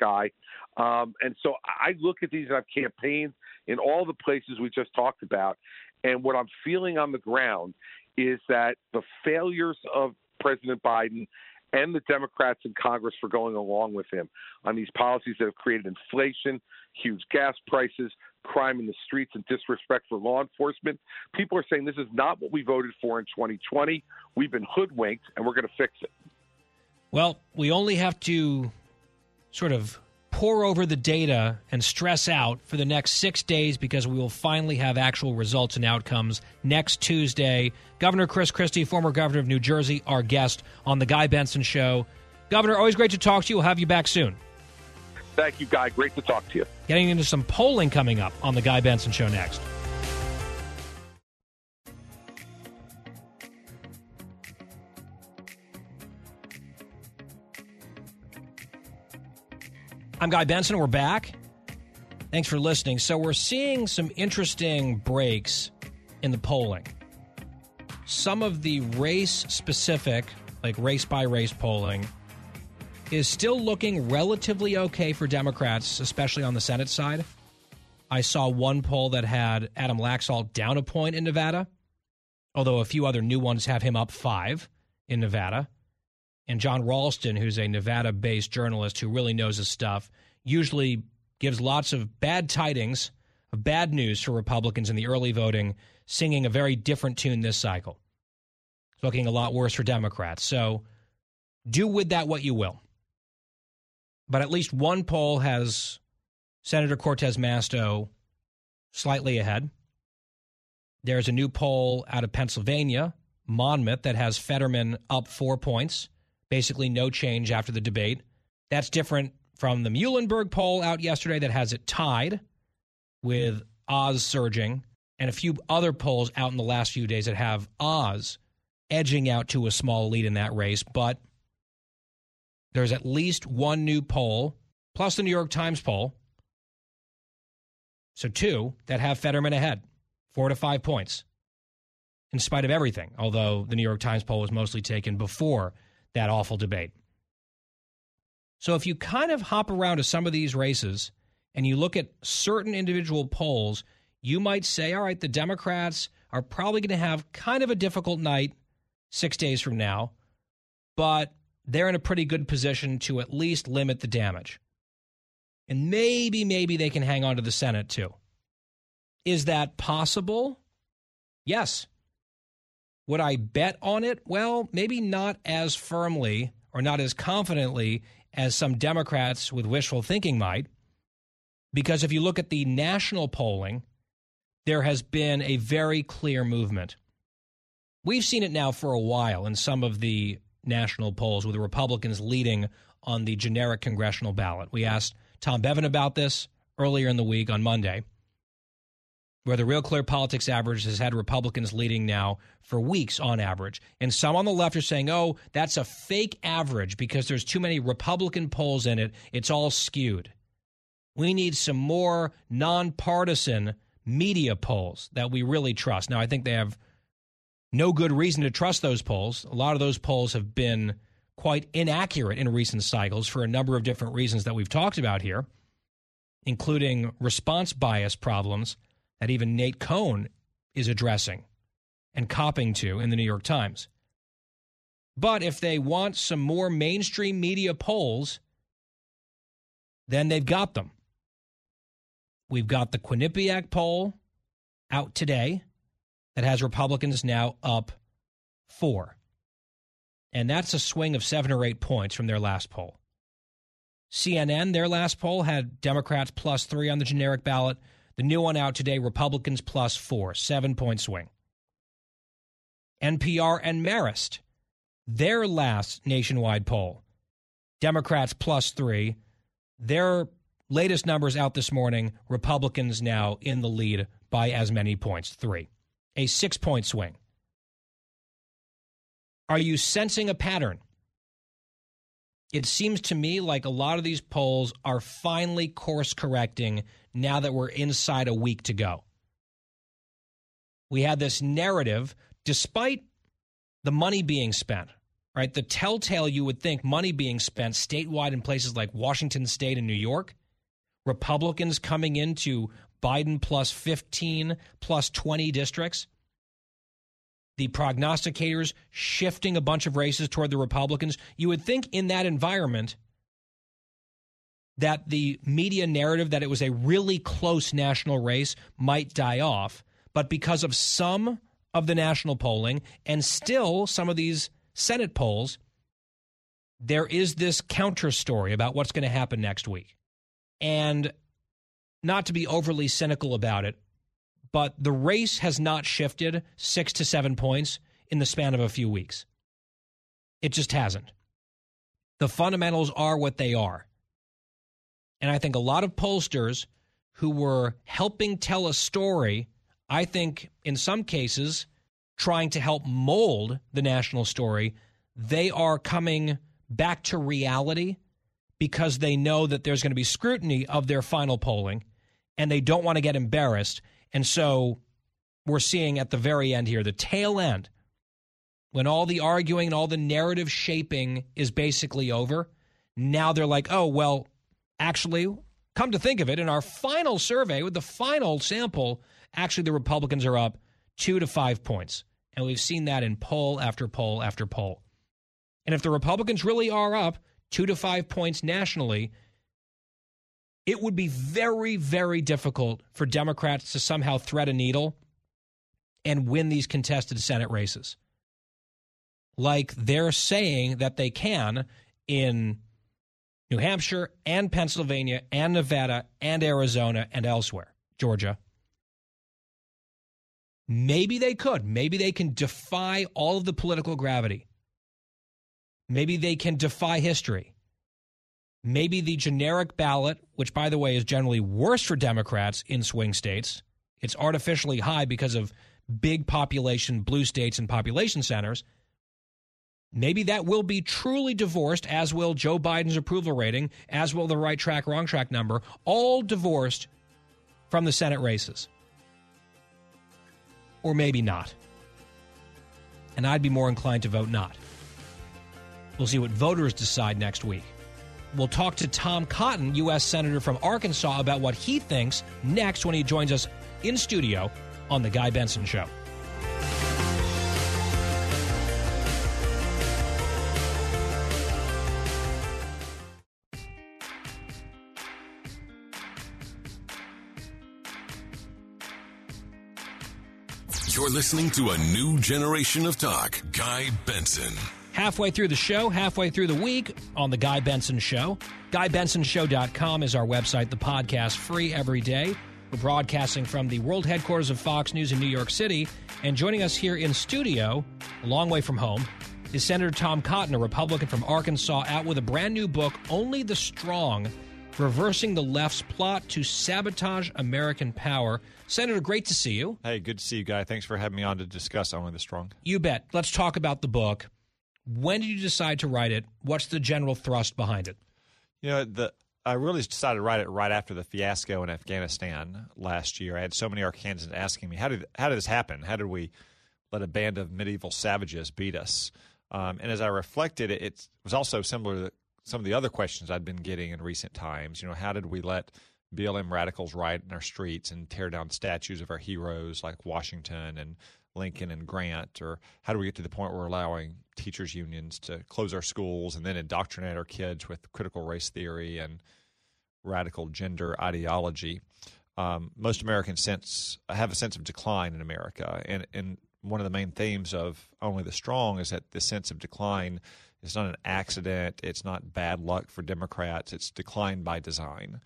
guy. Um, and so I look at these and I've campaigned in all the places we just talked about. And what I'm feeling on the ground is that the failures of President Biden and the Democrats in Congress for going along with him on these policies that have created inflation, huge gas prices, crime in the streets, and disrespect for law enforcement. People are saying this is not what we voted for in 2020. We've been hoodwinked, and we're going to fix it. Well, we only have to sort of pore over the data and stress out for the next six days because we will finally have actual results and outcomes next Tuesday. Governor Chris Christie, former governor of New Jersey, our guest on The Guy Benson Show. Governor, always great to talk to you. We'll have you back soon. Thank you, Guy. Great to talk to you. Getting into some polling coming up on The Guy Benson Show next. I'm Guy Benson. We're back. Thanks for listening. So, we're seeing some interesting breaks in the polling. Some of the race specific, like race by race polling, is still looking relatively okay for Democrats, especially on the Senate side. I saw one poll that had Adam Laxalt down a point in Nevada, although a few other new ones have him up five in Nevada. And Jon Ralston, who's a Nevada based journalist who really knows his stuff, usually gives lots of bad tidings of bad news for Republicans in the early voting, singing a very different tune this cycle. It's looking a lot worse for Democrats. So do with that what you will. But at least one poll has Senator Cortez Masto slightly ahead. There's a new poll out of Pennsylvania, Monmouth, that has Fetterman up four points basically no change after the debate. That's different from the Muhlenberg poll out yesterday that has it tied with Oz surging, and a few other polls out in the last few days that have Oz edging out to a small lead in that race. But there's at least one new poll, plus the New York Times poll. So two that have Fetterman ahead, four to five points, in spite of everything, although the New York Times poll was mostly taken before that awful debate. So if you kind of hop around to some of these races and you look at certain individual polls, you might say, all right, the Democrats are probably going to have kind of a difficult night six days from now, but they're in a pretty good position to at least limit the damage. And maybe, maybe they can hang on to the Senate too. Is that possible? Yes. Would I bet on it? Well, maybe not as firmly or not as confidently as some Democrats with wishful thinking might. Because if you look at the national polling, there has been a very clear movement. We've seen it now for a while in some of the national polls with the Republicans leading on the generic congressional ballot. We asked Tom Bevan about this earlier in the week on Monday where the Real Clear Politics average has had Republicans leading now for weeks on average. And some on the left are saying, oh, that's a fake average because there's too many Republican polls in it. It's all skewed. We need some more nonpartisan media polls that we really trust. Now, I think they have no good reason to trust those polls. A lot of those polls have been quite inaccurate in recent cycles for a number of different reasons that we've talked about here, including response bias problems that even Nate Cohn is addressing and copping to in the New York Times. But if they want some more mainstream media polls, then they've got them. We've got the Quinnipiac poll out today that has Republicans now up four. And that's a swing of seven or eight points from their last poll. CNN, their last poll, had Democrats plus three on the generic ballot, the new one out today Republicans plus four, seven point swing. NPR and Marist, their last nationwide poll, Democrats plus three. Their latest numbers out this morning, Republicans now in the lead by as many points, three. A six point swing. Are you sensing a pattern? It seems to me like a lot of these polls are finally course correcting now that we're inside a week to go. We had this narrative, despite the money being spent, right? The telltale you would think money being spent statewide in places like Washington State and New York, Republicans coming into Biden plus 15, plus 20 districts. The prognosticators shifting a bunch of races toward the Republicans. You would think in that environment that the media narrative that it was a really close national race might die off. But because of some of the national polling and still some of these Senate polls, there is this counter story about what's going to happen next week. And not to be overly cynical about it, but the race has not shifted six to seven points in the span of a few weeks. It just hasn't. The fundamentals are what they are. And I think a lot of pollsters who were helping tell a story, I think in some cases, trying to help mold the national story, they are coming back to reality because they know that there's going to be scrutiny of their final polling and they don't want to get embarrassed. And so we're seeing at the very end here, the tail end, when all the arguing and all the narrative shaping is basically over. Now they're like, oh, well, actually, come to think of it, in our final survey with the final sample, actually the Republicans are up two to five points. And we've seen that in poll after poll after poll. And if the Republicans really are up two to five points nationally, it would be very, very difficult for Democrats to somehow thread a needle and win these contested Senate races. Like they're saying that they can in New Hampshire and Pennsylvania and Nevada and Arizona and elsewhere, Georgia. Maybe they could. Maybe they can defy all of the political gravity. Maybe they can defy history. Maybe the generic ballot, which, by the way, is generally worse for Democrats in swing states, it's artificially high because of big population blue states and population centers. Maybe that will be truly divorced, as will Joe Biden's approval rating, as will the right track, wrong track number, all divorced from the Senate races. Or maybe not. And I'd be more inclined to vote not. We'll see what voters decide next week. We'll talk to Tom Cotton, U.S. Senator from Arkansas, about what he thinks next when he joins us in studio on The Guy Benson Show. Listening to a new generation of talk. Guy Benson. Halfway through the show, halfway through the week on The Guy Benson Show. GuyBensonShow.com is our website, the podcast free every day. We're broadcasting from the world headquarters of Fox News in New York City. And joining us here in studio, a long way from home, is Senator Tom Cotton, a Republican from Arkansas, out with a brand new book, Only the Strong Reversing the Left's Plot to Sabotage American Power. Senator, great to see you. Hey, good to see you, Guy. Thanks for having me on to discuss Only the Strong. You bet. Let's talk about the book. When did you decide to write it? What's the general thrust behind it? You know, the I really decided to write it right after the fiasco in Afghanistan last year. I had so many Arkansans asking me, "How did how did this happen? How did we let a band of medieval savages beat us?" Um, and as I reflected, it, it was also similar to some of the other questions I'd been getting in recent times. You know, how did we let BLM radicals riot in our streets and tear down statues of our heroes like Washington and Lincoln and Grant? Or how do we get to the point where we're allowing teachers' unions to close our schools and then indoctrinate our kids with critical race theory and radical gender ideology? Um, most Americans sense have a sense of decline in America, and and one of the main themes of Only the Strong is that the sense of decline is not an accident. It's not bad luck for Democrats. It's decline by design.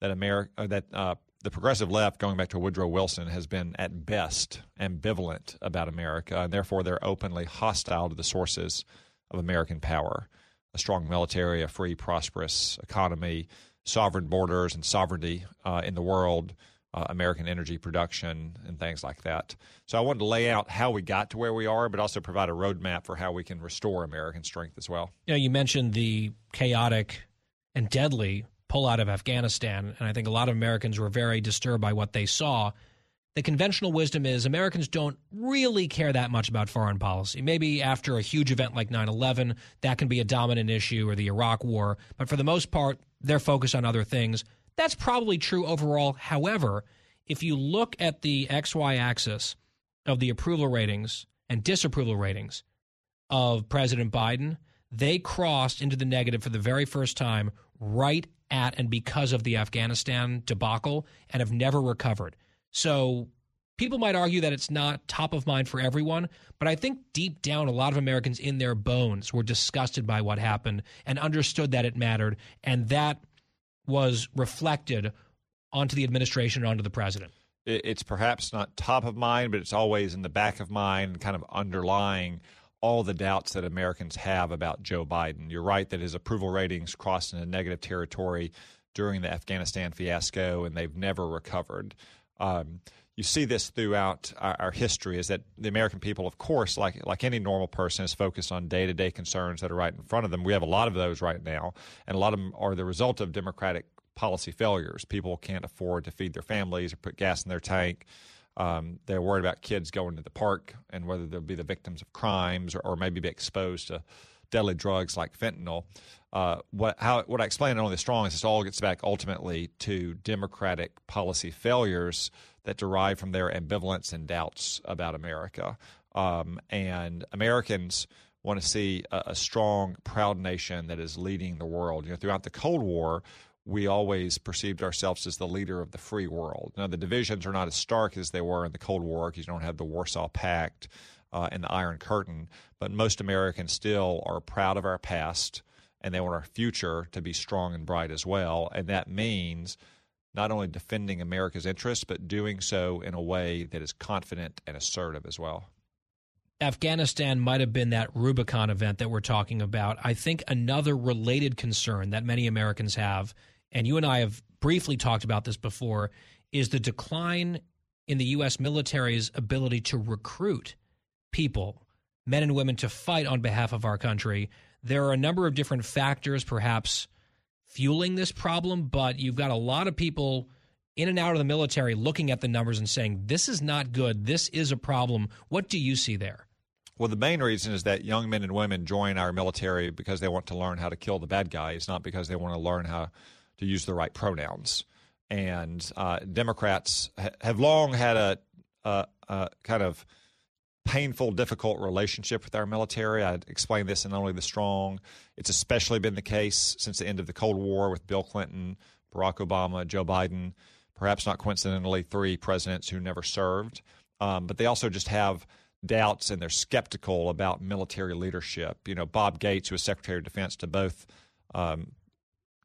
That America, that uh, the progressive left, going back to Woodrow Wilson, has been at best ambivalent about America, and therefore they're openly hostile to the sources of American power a strong military, a free, prosperous economy, sovereign borders, and sovereignty uh, in the world. Uh, American energy production and things like that. So I wanted to lay out how we got to where we are, but also provide a roadmap for how we can restore American strength as well. You know, you mentioned the chaotic and deadly pull out of Afghanistan. And I think a lot of Americans were very disturbed by what they saw. The conventional wisdom is Americans don't really care that much about foreign policy. Maybe after a huge event like 9 11, that can be a dominant issue or the Iraq War. But for the most part, they're focused on other things. That's probably true overall. However, if you look at the XY axis of the approval ratings and disapproval ratings of President Biden, they crossed into the negative for the very first time right at and because of the Afghanistan debacle and have never recovered. So people might argue that it's not top of mind for everyone, but I think deep down, a lot of Americans in their bones were disgusted by what happened and understood that it mattered. And that was reflected onto the administration and onto the president. It's perhaps not top of mind, but it's always in the back of mind, kind of underlying all the doubts that Americans have about Joe Biden. You're right that his approval ratings crossed into negative territory during the Afghanistan fiasco, and they've never recovered. Um, you see this throughout our, our, history is that the American people, of course, like like any normal person, is focused on day to day concerns that are right in front of them. We have a lot of those right now, and a lot of them are the result of democratic policy failures. People can't afford to feed their families or put gas in their tank. Um, they're worried about kids going to the park and whether they'll be the victims of crimes or, or maybe be exposed to deadly drugs like fentanyl. Uh, what how what I explain Only the Strong is this all gets back ultimately to democratic policy failures that derive from their ambivalence and doubts about America. Um, and Americans want to see a, a, strong, proud nation that is leading the world. You know, throughout the Cold War, we always perceived ourselves as the leader of the free world. Now, the divisions are not as stark as they were in the Cold War because you don't have the Warsaw Pact uh, and the Iron Curtain, but most Americans still are proud of our past and they want our future to be strong and bright as well. And that means not only defending America's interests, but doing so in a way that is confident and assertive as well. Afghanistan might have been that Rubicon event that we're talking about. I think another related concern that many Americans have, and you and I have briefly talked about this before, is the decline in the U.S. military's ability to recruit people, men and women, to fight on behalf of our country. There are a number of different factors, perhaps fueling this problem, but you've got a lot of people in and out of the military looking at the numbers and saying, this is not good. This is a problem. What do you see there? Well, the main reason is that young men and women join our military because they want to learn how to kill the bad guys, not because they want to learn how to use the right pronouns. And uh, Democrats ha- have long had a, a, a kind of painful, difficult relationship with our military. I explained this in only the strong. It's especially been the case since the end of the Cold War with Bill Clinton, Barack Obama, Joe Biden. Perhaps not coincidentally, three presidents who never served. Um, but they also just have doubts and they're skeptical about military leadership. You know, Bob Gates, who was Secretary of Defense to both um,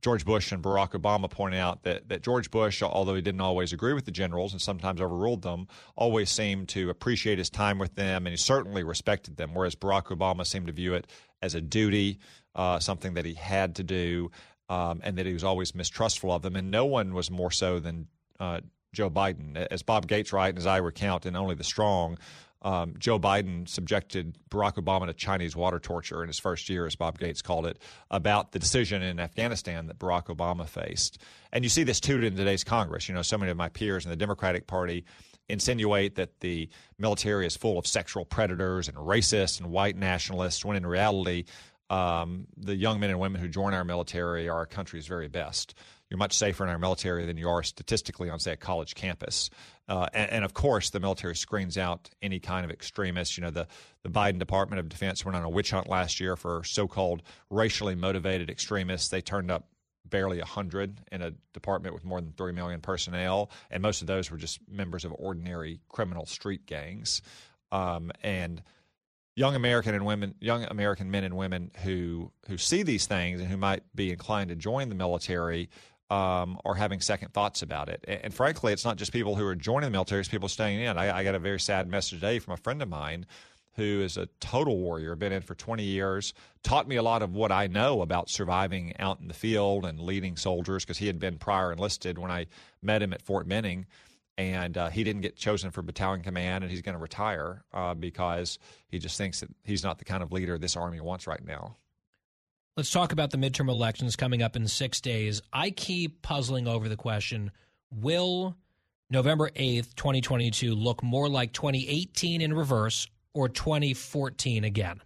George Bush and Barack Obama pointed out that, that George Bush, although he didn't always agree with the generals and sometimes overruled them, always seemed to appreciate his time with them and he certainly respected them, whereas Barack Obama seemed to view it as a duty, uh, something that he had to do, um, and that he was always mistrustful of them. And no one was more so than uh, Joe Biden. As Bob Gates writes, and as I recount in Only the Strong, um, Joe Biden subjected Barack Obama to Chinese water torture in his first year, as Bob Gates called it, about the decision in Afghanistan that Barack Obama faced. And you see this too in today's Congress. You know, so many of my peers in the Democratic Party insinuate that the military is full of sexual predators and racists and white nationalists, when in reality, um, the young men and women who join our military are our country's very best you're much safer in our military than you are statistically on, say, a college campus. Uh, and, and, of course, the military screens out any kind of extremists. You know, the, the Biden Department of Defense went on a witch hunt last year for so called racially motivated extremists. They turned up barely 100 in a department with more than 3 million personnel, and most of those were just members of ordinary criminal street gangs. Um, and young American and women, young American men and women who who see these things and who might be inclined to join the military um, are having second thoughts about it. And, and, frankly, it's not just people who are joining the military; it's people staying in. I, I, got a very sad message today from a friend of mine who is a total warrior, been in for 20 years, taught me a lot of what I know about surviving out in the field and leading soldiers because he had been prior enlisted when I met him at Fort Benning. And uh, he didn't get chosen for battalion command, and he's going to retire uh, because he just thinks that he's not the kind of leader this Army wants right now. Let's talk about the midterm elections coming up in six days. I keep puzzling over the question will November 8th, 2022 look more like 2018 in reverse or 2014 again?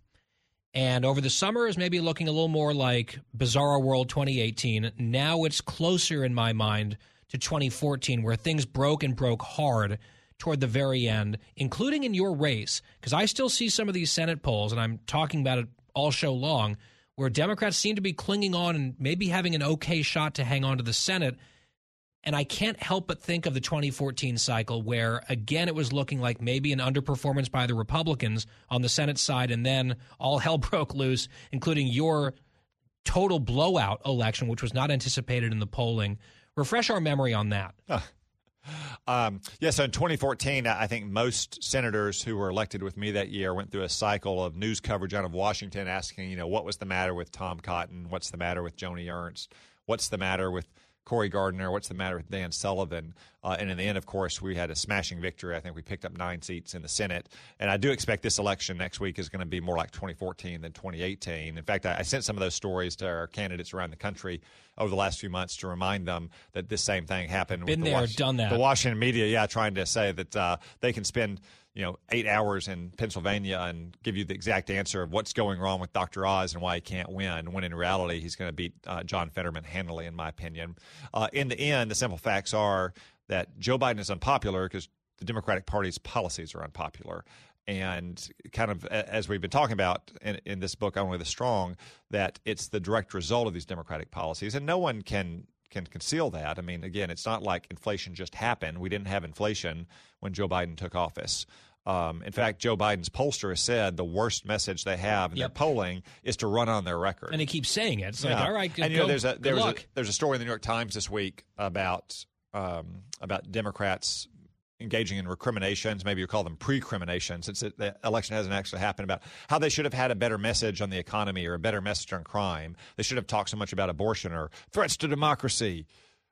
And over the summer is maybe looking a little more like Bizarro World 2018. Now it's closer in my mind to 2014, where things broke and broke hard toward the very end, including in your race, because I still see some of these Senate polls, and I'm talking about it all show long, where Democrats seem to be clinging on and maybe having an okay shot to hang on to the Senate. And I can't help but think of the 2014 cycle where, again, it was looking like maybe an underperformance by the Republicans on the Senate side, and then all hell broke loose, including your total blowout election, which was not anticipated in the polling. Refresh our memory on that. Um, yeah, so in 2014, I think most senators who were elected with me that year went through a cycle of news coverage out of Washington asking, you know, what was the matter with Tom Cotton? What's the matter with Joni Ernst? What's the matter with Cory Gardner. What's the matter with Dan Sullivan? Uh, and in the end, of course, we had a smashing victory. I think we picked up nine seats in the Senate. And I do expect this election next week is going to be more like 2014 than 2018. In fact, I, I sent some of those stories to our candidates around the country over the last few months to remind them that this same thing happened. Been with the there, Was- done that. The Washington media, yeah, trying to say that uh, they can spend you know eight hours in Pennsylvania and give you the exact answer of what's going wrong with Dr. Oz and why he can't win. When in reality, he's going to beat uh, John Fetterman handily, in my opinion. Uh, in the end, the simple facts are that Joe Biden is unpopular because the Democratic Party's policies are unpopular. And kind of as we've been talking about in, in this book, Only the Strong, that it's the direct result of these Democratic policies, and no one can can conceal that. I mean, again, it's not like inflation just happened. We didn't have inflation when Joe Biden took office. Um, in fact, Joe Biden's pollster has said the worst message they have in their polling is to run on their record. And he keeps saying it. It's like, Yeah. all right, and you go, know, there's a good there was a, there's a story in the New York Times this week about um, about Democrats engaging in recriminations. Maybe you call them precriminations, since the election hasn't actually happened. About how they should have had a better message on the economy or a better message on crime. They should have talked so much about abortion or threats to democracy.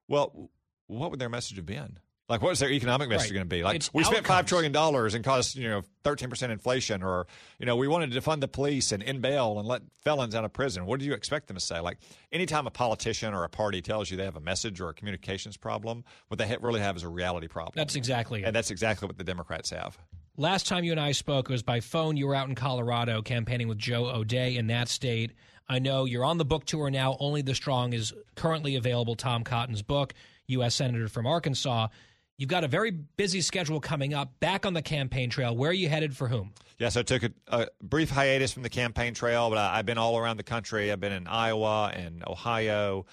Well, what would their message have been? Like, what is their economic message Right. going to be? Like, It's we spent five outcomes. trillion dollars and caused you know thirteen percent inflation, or you know, we wanted to defund the police and end bail and let felons out of prison. What do you expect them to say? Like, anytime a politician or a party tells you they have a message or a communications problem, what they ha- really have is a reality problem. That's exactly it. and that's exactly what the Democrats have. Last time you and I spoke it was by phone. You were out in Colorado campaigning with Joe O'Dea in that state. I know you're on the book tour now. Only the Strong is currently available. Tom Cotton's book, U.S. Senator from Arkansas. You've got a very busy schedule coming up. Back on the campaign trail. Where are you headed for whom? Yeah, so I took a, a brief hiatus from the campaign trail, but I, I've been all around the country. I've been in Iowa and Ohio,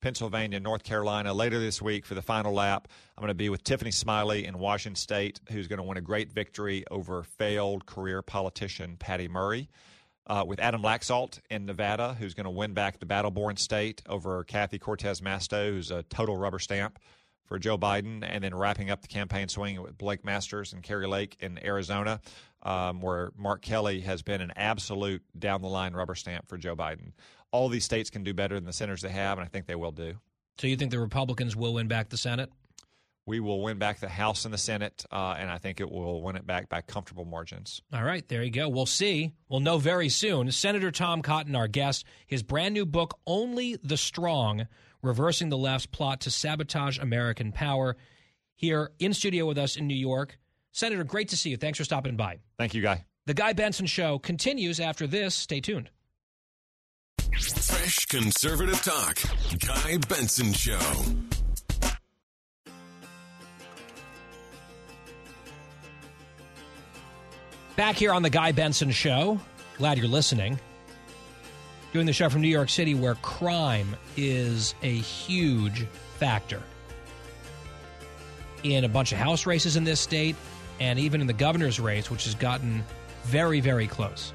Pennsylvania, North Carolina. Later this week for the final lap, I'm going to be with Tiffany Smiley in Washington State, who's going to win a great victory over failed career politician Patty Murray. Uh, with Adam Laxalt in Nevada, who's going to win back the battle-born state over Kathy Cortez Masto, who's a total rubber stamp for Joe Biden, and then wrapping up the campaign swing with Blake Masters and Kari Lake in Arizona, um, where Mark Kelly has been an absolute down the line rubber stamp for Joe Biden. All these states can do better than the senators they have, and I think they will do. So you think the Republicans will win back the Senate? We will win back the House and the Senate, uh, and I think it will win it back by comfortable margins. All right, there you go. We'll see. We'll know very soon. Senator Tom Cotton, our guest, his brand new book, Only the Strong Reversing the Left's Plot to Sabotage American Power, here in studio with us in New York. Senator, great to see you. Thanks for stopping by. Thank you, Guy. The Guy Benson Show continues after this. Stay tuned. Fresh conservative talk. Guy Benson Show. Back here on the Guy Benson Show. Glad you're listening. Doing the show from New York City, where crime is a huge factor in a bunch of House races in this state, and even in the governor's race, which has gotten very, very close.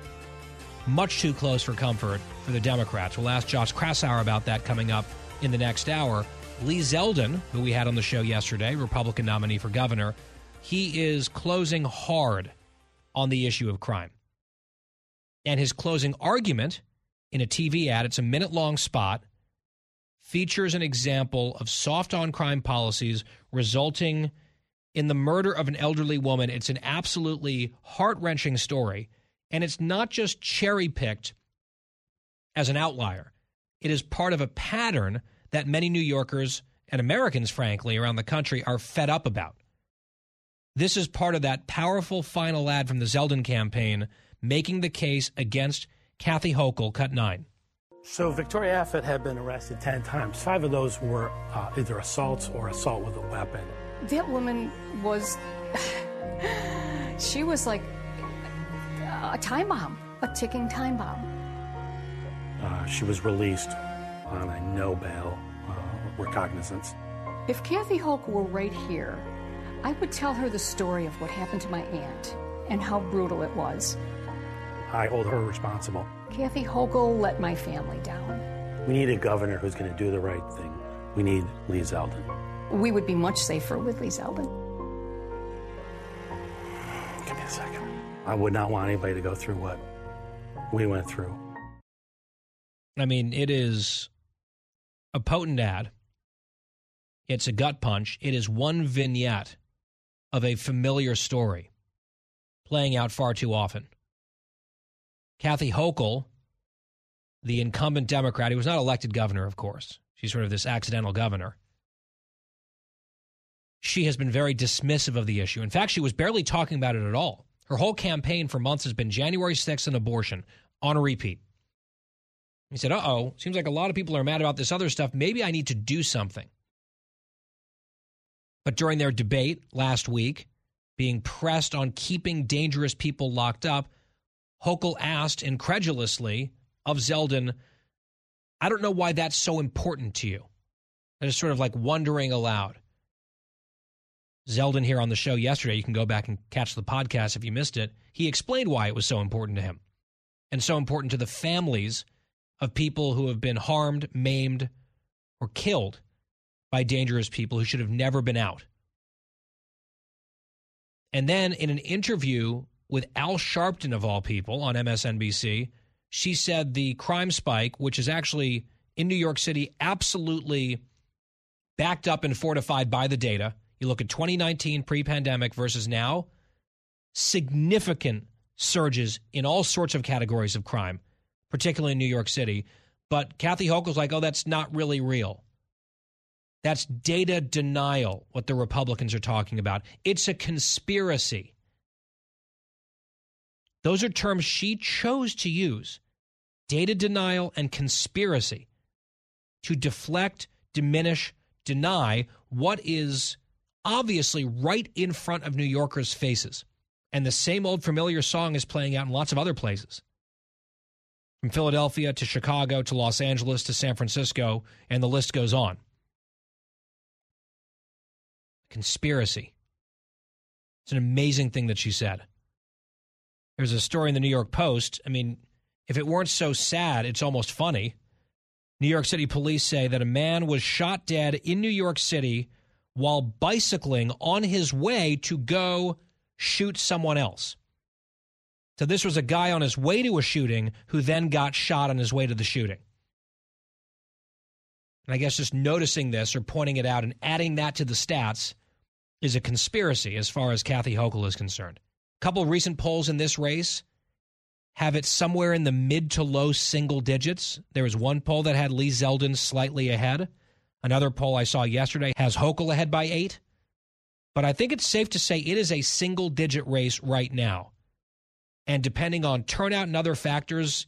Much too close for comfort for the Democrats. We'll ask Josh Kraushaar about that coming up in the next hour. Lee Zeldin, who we had on the show yesterday, Republican nominee for governor, he is closing hard on the issue of crime. And his closing argument in a TV ad, it's a minute long spot, features an example of soft on crime policies resulting in the murder of an elderly woman. It's an absolutely heart wrenching story. And it's not just cherry picked as an outlier, it is part of a pattern that many New Yorkers and Americans, frankly, around the country are fed up about. This is part of that powerful final ad from the Zeldin campaign making the case against Kathy Hochul, cut nine. So Victoria Affett had been arrested 10 times. Five of those were uh, either assaults or assault with a weapon. That woman was. she was like a time bomb, a ticking time bomb. Uh, she was released on a no bail uh, recognizance. If Kathy Hochul were right here, I would tell her the story of what happened to my aunt and how brutal it was. I hold her responsible. Kathy Hochul let my family down. We need a governor who's going to do the right thing. We need Lee Zeldin. We would be much safer with Lee Zeldin. Give me a second. I would not want anybody to go through what we went through. I mean, it is a potent ad. It's a gut punch. It is one vignette of a familiar story playing out far too often. Kathy Hochul, the incumbent Democrat, who was not elected governor, of course, she's sort of this accidental governor. She has been very dismissive of the issue. In fact, she was barely talking about it at all. Her whole campaign for months has been January 6th and abortion on a repeat. He said, uh oh, seems like a lot of people are mad about this other stuff. Maybe I need to do something. But during their debate last week, being pressed on keeping dangerous people locked up, Hochul asked incredulously of Zeldin, I don't know why that's so important to you. I just sort of like wondering aloud. Zeldin here on the show yesterday, you can go back and catch the podcast if you missed it. He explained why it was so important to him and so important to the families of people who have been harmed, maimed, or killed by dangerous people who should have never been out. And then in an interview with Al Sharpton, of all people, on MSNBC, she said the crime spike, which is actually in New York City, absolutely backed up and fortified by the data. You look at 2019 pre pandemic versus now, significant surges in all sorts of categories of crime, particularly in New York City. But Kathy Hochul's like, oh, that's not really real. That's data denial, what the Republicans are talking about. It's a conspiracy. Those are terms she chose to use data denial and conspiracy to deflect, diminish, deny what is obviously right in front of New Yorkers' faces. And the same old familiar song is playing out in lots of other places. From Philadelphia to Chicago to Los Angeles to San Francisco, and the list goes on. Conspiracy. It's an amazing thing that she said. There's a story in the New York Post. I mean, if it weren't so sad, it's almost funny. New York City police say that a man was shot dead in New York City while bicycling on his way to go shoot someone else. So this was a guy on his way to a shooting who then got shot on his way to the shooting. And I guess just noticing this or pointing it out and adding that to the stats is a conspiracy as far as Kathy Hochul is concerned. Couple recent polls in this race have it somewhere in the mid to low single digits. There was one poll that had Lee Zeldin slightly ahead. Another poll I saw yesterday has Hochul ahead by eight. But I think it's safe to say it is a single digit race right now. And depending on turnout and other factors,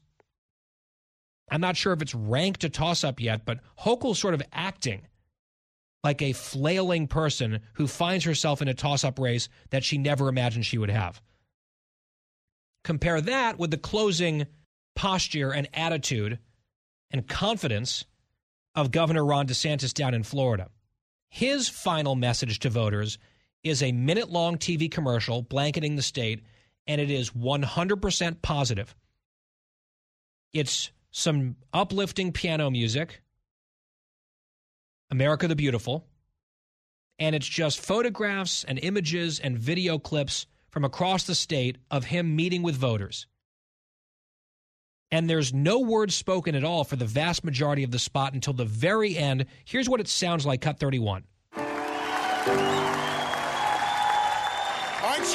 I'm not sure if it's ranked a toss up yet, but Hochul's sort of acting like a flailing person who finds herself in a toss up race that she never imagined she would have. Compare that with the closing posture and attitude and confidence of Governor Ron DeSantis down in Florida. His final message to voters is a minute long TV commercial blanketing the state, and it is 100% positive. It's some uplifting piano music America the Beautiful. And it's just photographs and images and video clips from across the state of him meeting with voters. And there's no words spoken at all for the vast majority of the spot until the very end. Here's what it sounds like, cut 31. Aren't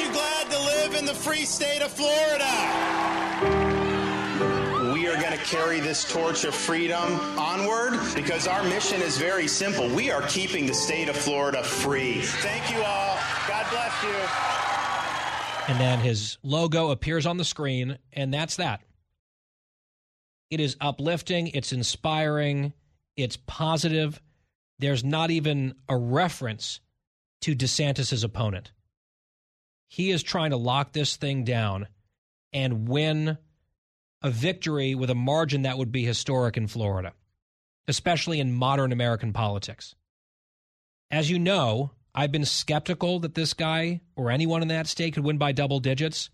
you glad to live in the free state of Florida? Are going to carry this torch of freedom onward because our mission is very simple. We are keeping the state of Florida free. Thank you all. God bless you. And then his logo appears on the screen, and that's that. It is uplifting, it's inspiring, it's positive. There's not even a reference to DeSantis' opponent. He is trying to lock this thing down and win a victory with a margin that would be historic in Florida, especially in modern American politics. As you know, I've been skeptical that this guy or anyone in that state could win by double digits.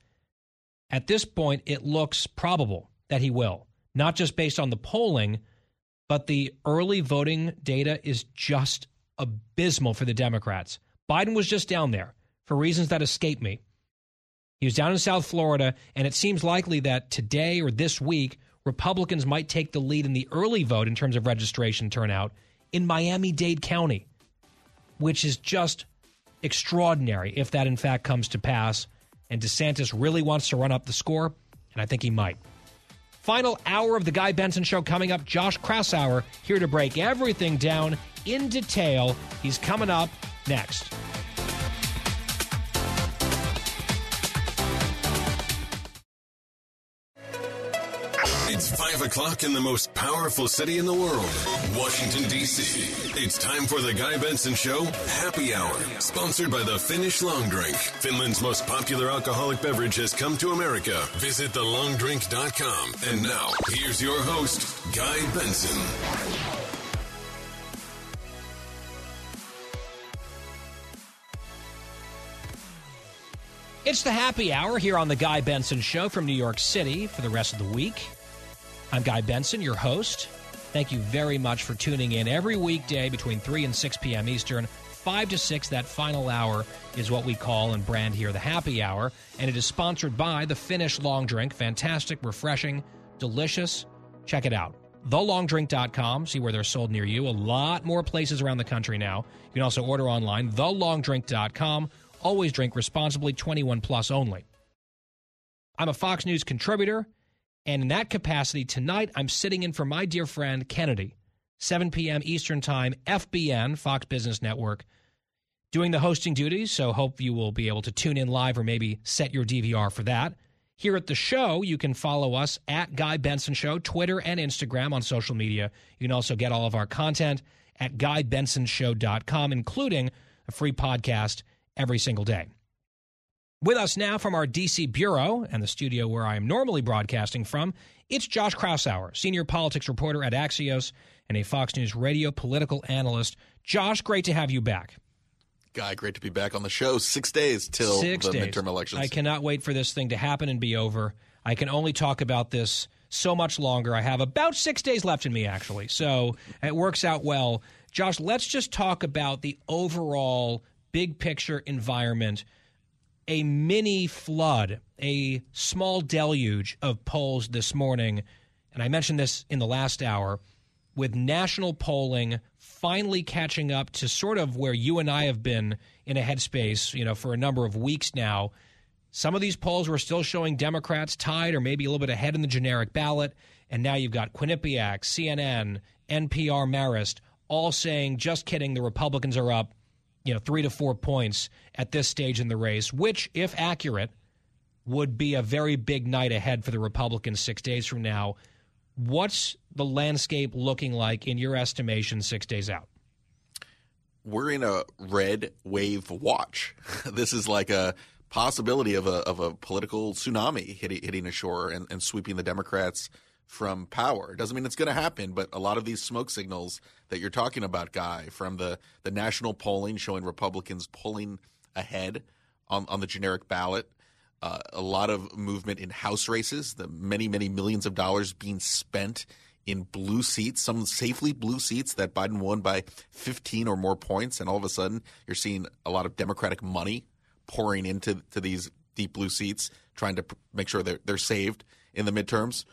At this point, it looks probable that he will, not just based on the polling, but the early voting data is just abysmal for the Democrats. Biden was just down there for reasons that escape me. He was down in South Florida, and it seems likely that today or this week, Republicans might take the lead in the early vote in terms of registration turnout in Miami Dade County, which is just extraordinary if that in fact comes to pass. And DeSantis really wants to run up the score, and I think he might. Final hour of the Guy Benson Show coming up. Josh Kraushaar here to break everything down in detail. He's coming up next. It's 5 o'clock in the most powerful city in the world, Washington, D.C. It's time for the Guy Benson Show Happy Hour, sponsored by the Finnish Long Drink. Finland's most popular alcoholic beverage has come to America. Visit thelongdrink.com. And now, here's your host, Guy Benson. It's the happy hour here on the Guy Benson Show from New York City for the rest of the week. I'm Guy Benson, your host. Thank you very much for tuning in every weekday between 3 and 6 p.m. Eastern. 5 to 6, that final hour is what we call and brand here the happy hour. And it is sponsored by the Finnish Long Drink. Fantastic, refreshing, delicious. Check it out. TheLongDrink.com. See where they're sold near you. A lot more places around the country now. You can also order online. TheLongDrink.com. Always drink responsibly, 21 plus only. I'm a Fox News contributor, and in that capacity, tonight I'm sitting in for my dear friend Kennedy, 7 p.m. Eastern Time, FBN, Fox Business Network, doing the hosting duties. So hope you will be able to tune in live or maybe set your DVR for that. Here at the show, you can follow us at Guy Benson Show, Twitter and Instagram on social media. You can also get all of our content at GuyBensonShow.com, including a free podcast every single day. With us now from our DC bureau and the studio where I am normally broadcasting from, it's Josh Kraushaar, senior politics reporter at Axios and a Fox News radio political analyst. Josh, great to have you back. Guy, great to be back on the show. Six days till Six the days. midterm elections. I cannot wait for this thing to happen and be over. I can only talk about this so much longer. I have about six days left in me, actually. So it works out well. Josh, let's just talk about the overall big picture environment. A mini flood, a small deluge of polls this morning. And I mentioned this in the last hour with national polling finally catching up to sort of where you and I have been in a headspace, you know, for a number of weeks now. Some of these polls were still showing Democrats tied or maybe a little bit ahead in the generic ballot. And now you've got Quinnipiac, CNN, NPR, Marist all saying, just kidding, the Republicans are up, you know, three to four points at this stage in the race, which, if accurate, would be a very big night ahead for the Republicans six days from now. What's the landscape looking like in your estimation six days out? We're in a red wave watch. this is like a possibility of a of a political tsunami hitting, hitting ashore and, and sweeping the Democrats from power. It doesn't mean it's going to happen, but a lot of these smoke signals that you're talking about, Guy, from the, the national polling showing Republicans pulling ahead on, on the generic ballot, uh, a lot of movement in House races, the many, many millions of dollars being spent in blue seats, some safely blue seats that Biden won by 15 or more points. And all of a sudden, you're seeing a lot of Democratic money pouring into to these deep blue seats, trying to make sure they're, they're saved in the midterms.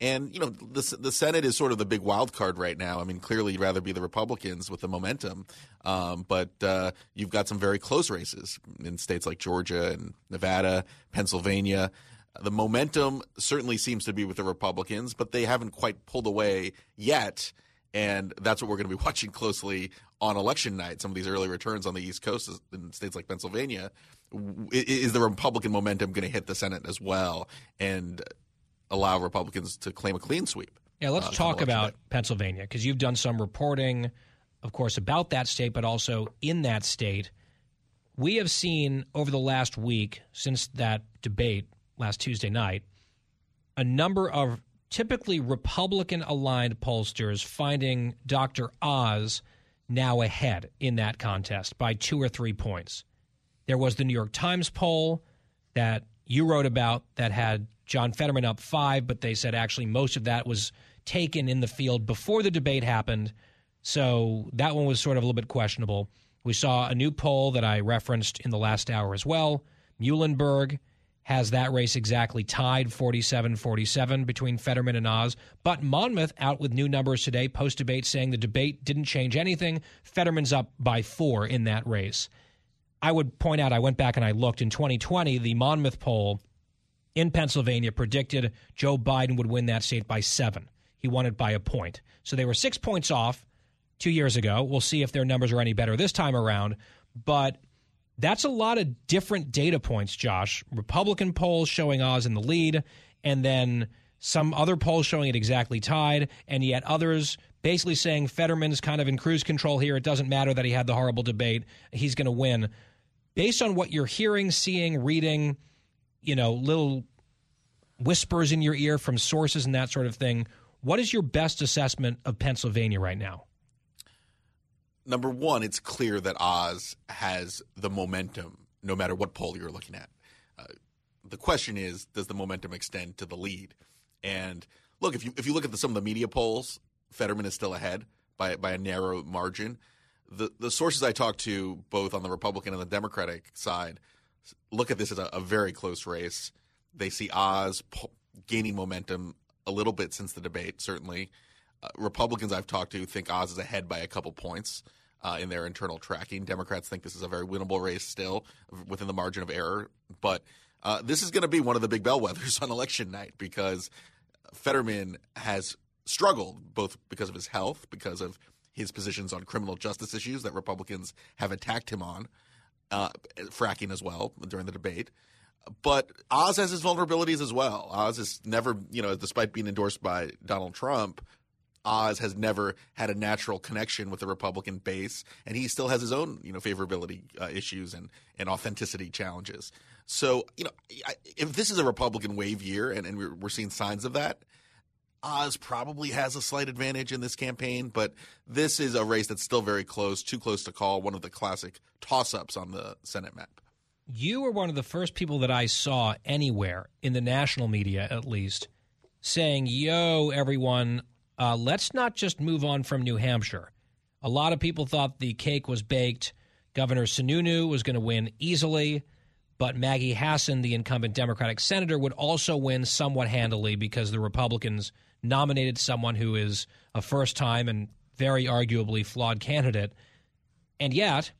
And you know the the Senate is sort of the big wild card right now. I mean, clearly you'd rather be the Republicans with the momentum, um, but uh, you've got some very close races in states like Georgia and Nevada, Pennsylvania. The momentum certainly seems to be with the Republicans, but they haven't quite pulled away yet. And that's what we're going to be watching closely on election night. Some of these early returns on the East Coast in states like Pennsylvania. Is the Republican momentum going to hit the Senate as well? And allow Republicans to claim a clean sweep. Yeah, let's uh, talk about day. Pennsylvania because you've done some reporting, of course, about that state, but also in that state. We have seen over the last week, since that debate last Tuesday night, a number of typically Republican aligned pollsters finding Dr. Oz now ahead in that contest by two or three points. There was the New York Times poll that you wrote about that had John Fetterman up five, but they said actually most of that was taken in the field before the debate happened. So that one was sort of a little bit questionable. We saw a new poll that I referenced in the last hour as well. Muhlenberg has that race exactly tied 47 47 between Fetterman and Oz. But Monmouth out with new numbers today, post debate, saying the debate didn't change anything. Fetterman's up by four in that race. I would point out, I went back and I looked in 2020, the Monmouth poll in Pennsylvania predicted Joe Biden would win that state by seven. He won it by a point. So they were six points off two years ago. We'll see if their numbers are any better this time around. But that's a lot of different data points, Josh. Republican polls showing Oz in the lead, and then some other polls showing it exactly tied, and yet others basically saying Fetterman's kind of in cruise control here. It doesn't matter that he had the horrible debate. He's going to win. Based on what you're hearing, seeing, reading, you know, little whispers in your ear from sources and that sort of thing, what is your best assessment of Pennsylvania right now? number one, it's clear that Oz has the momentum, no matter what poll you're looking at. Uh, the question is, does the momentum extend to the lead? And look, if you if you look at the, some of the media polls, Fetterman is still ahead by by a narrow margin. The the sources I talked to, both on the Republican and the Democratic side, look at this as a, a very close race. They see Oz po- gaining momentum a little bit since the debate, certainly. Uh, Republicans I've talked to think Oz is ahead by a couple points uh, in their internal tracking. Democrats think this is a very winnable race still within the margin of error. But uh, this is going to be one of the big bellwethers on election night because Fetterman has struggled both because of his health, because of his positions on criminal justice issues that Republicans have attacked him on, uh, fracking as well during the debate. But Oz has his vulnerabilities as well. Oz has never, you know, despite being endorsed by Donald Trump, Oz has never had a natural connection with the Republican base, and he still has his own, you know, favorability uh, issues and and authenticity challenges. So, you know, I, if this is a Republican wave year, and, and we're, we're seeing signs of that, Oz probably has a slight advantage in this campaign, but this is a race that's still very close, too close to call. One of the classic toss-ups on the Senate map. You were one of the first people that I saw anywhere in the national media, at least, saying, "Yo, everyone, uh, let's not just move on from New Hampshire. A lot of people thought the cake was baked. Governor Sununu was going to win easily, but Maggie Hassan, the incumbent Democratic senator, would also win somewhat handily because the Republicans nominated someone who is a first time and very arguably flawed candidate. And yet,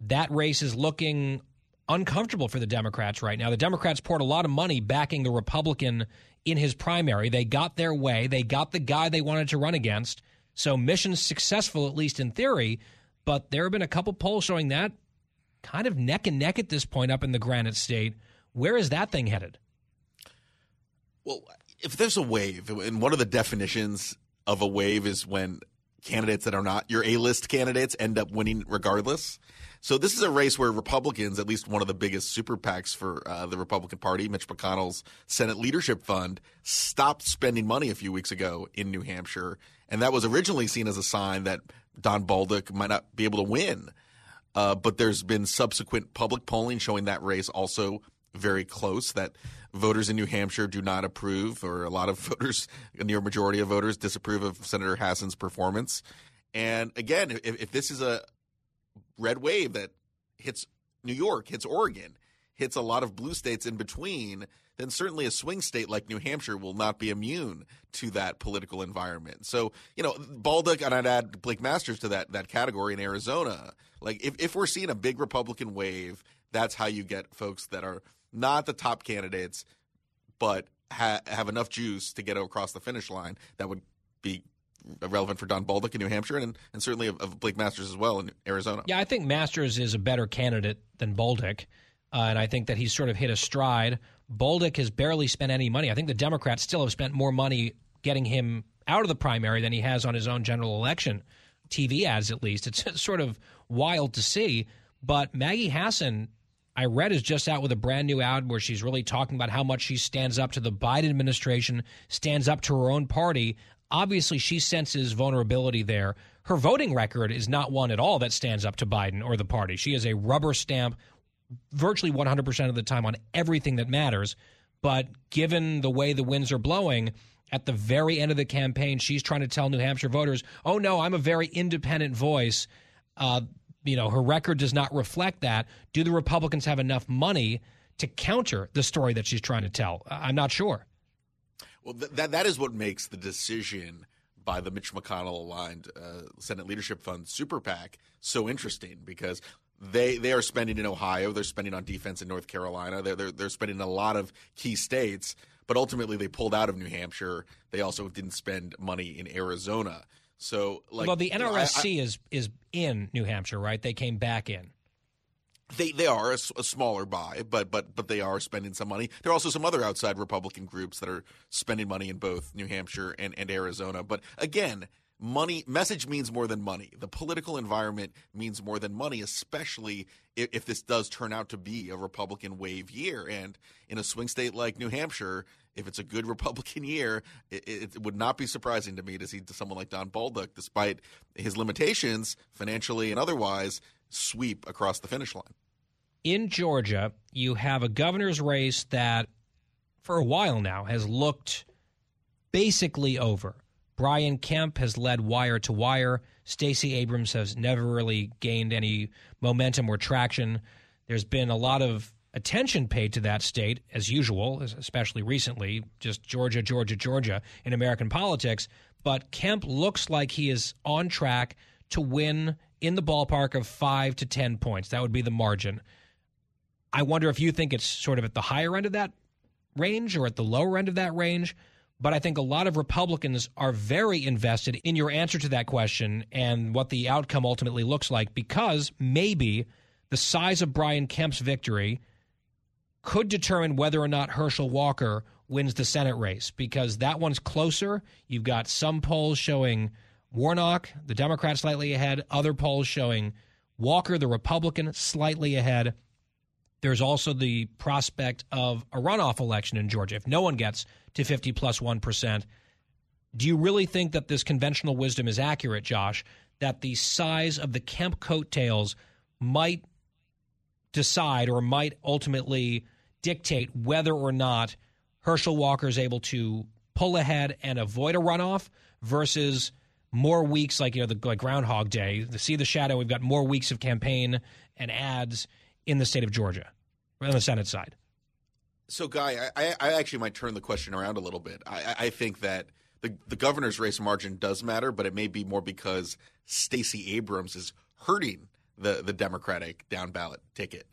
that race is looking uncomfortable for the Democrats right now. The Democrats poured a lot of money backing the Republican in his primary. They got their way. They got the guy they wanted to run against. So mission successful, at least in theory. But there have been a couple polls showing that kind of neck and neck at this point up in the Granite State. Where is that thing headed? Well, if there's a wave, and one of the definitions of a wave is when candidates that are not your A-list candidates end up winning regardless. So this is a race where Republicans, at least one of the biggest super PACs for uh, the Republican Party, Mitch McConnell's Senate Leadership Fund, stopped spending money a few weeks ago in New Hampshire, and that was originally seen as a sign that Don Bolduc might not be able to win. Uh, but there's been subsequent public polling showing that race also very close. That voters in New Hampshire do not approve, or a lot of voters, a near majority of voters, disapprove of Senator Hassan's performance. And again, if, if this is a red wave that hits New York, hits Oregon, hits a lot of blue states in between, then certainly a swing state like New Hampshire will not be immune to that political environment. So, you know, Bolduc, and I'd add Blake Masters to that that category in Arizona. Like, if, if we're seeing a big Republican wave, that's how you get folks that are not the top candidates, but ha- have enough juice to get across the finish line that would be relevant for Don Bolduc in New Hampshire and, and certainly of, of Blake Masters as well in Arizona. Yeah, I think Masters is a better candidate than Bolduc. Uh, and I think that he's sort of hit a stride. Bolduc has barely spent any money. I think the Democrats still have spent more money getting him out of the primary than he has on his own general election TV ads, at least. It's sort of wild to see. But Maggie Hassan, I read, is just out with a brand new ad where she's really talking about how much she stands up to the Biden administration, stands up to her own party. Obviously, she senses vulnerability there. Her voting record is not one at all that stands up to Biden or the party. She is a rubber stamp virtually 100% of the time on everything that matters. But given the way the winds are blowing, at the very end of the campaign, she's trying to tell New Hampshire voters, oh, no, I'm a very independent voice. Uh, you know, her record does not reflect that. Do the Republicans have enough money to counter the story that she's trying to tell? I'm not sure. Well, th- that that is what makes the decision by the Mitch McConnell aligned uh, Senate Leadership Fund super PAC so interesting because they they are spending in Ohio, they're spending on defense in North Carolina, they're they're, they're spending in a lot of key states, but ultimately they pulled out of New Hampshire. They also didn't spend money in Arizona. So, like, well, the NRSC I- I- is is in New Hampshire, right? They came back in. They they are a smaller buy, but but but they are spending some money. There are also some other outside Republican groups that are spending money in both New Hampshire and, and Arizona. But again, money message means more than money. The political environment means more than money, especially if, if this does turn out to be a Republican wave year. And in a swing state like New Hampshire, if it's a good Republican year, it, it would not be surprising to me to see someone like Don Bolduc, despite his limitations financially and otherwise, sweep across the finish line. in Georgia, you have a governor's race that, for a while now, has looked basically over. Brian Kemp has led wire to wire. Stacey Abrams has never really gained any momentum or traction. There's been a lot of attention paid to that state, as usual, especially recently, just Georgia, Georgia, Georgia in American politics. But Kemp looks like he is on track to win in the ballpark of five to 10 points. That would be the margin. I wonder if you think it's sort of at the higher end of that range or at the lower end of that range. But I think a lot of Republicans are very invested in your answer to that question and what the outcome ultimately looks like because maybe the size of Brian Kemp's victory could determine whether or not Herschel Walker wins the Senate race because that one's closer. You've got some polls showing Warnock, the Democrat, slightly ahead, other polls showing Walker, the Republican, slightly ahead. There's also the prospect of a runoff election in Georgia. If no one gets to 50 plus 1, do you really think that this conventional wisdom is accurate, Josh, that the size of the Kemp coattails might decide or might ultimately dictate whether or not Herschel Walker is able to pull ahead and avoid a runoff versus more weeks like you know the like Groundhog Day, the see the shadow. We've got more weeks of campaign and ads in the state of Georgia on the Senate side. So, Guy, I, I actually might turn the question around a little bit. I, I think that the, the governor's race margin does matter, but it may be more because Stacey Abrams is hurting the, the Democratic down ballot ticket.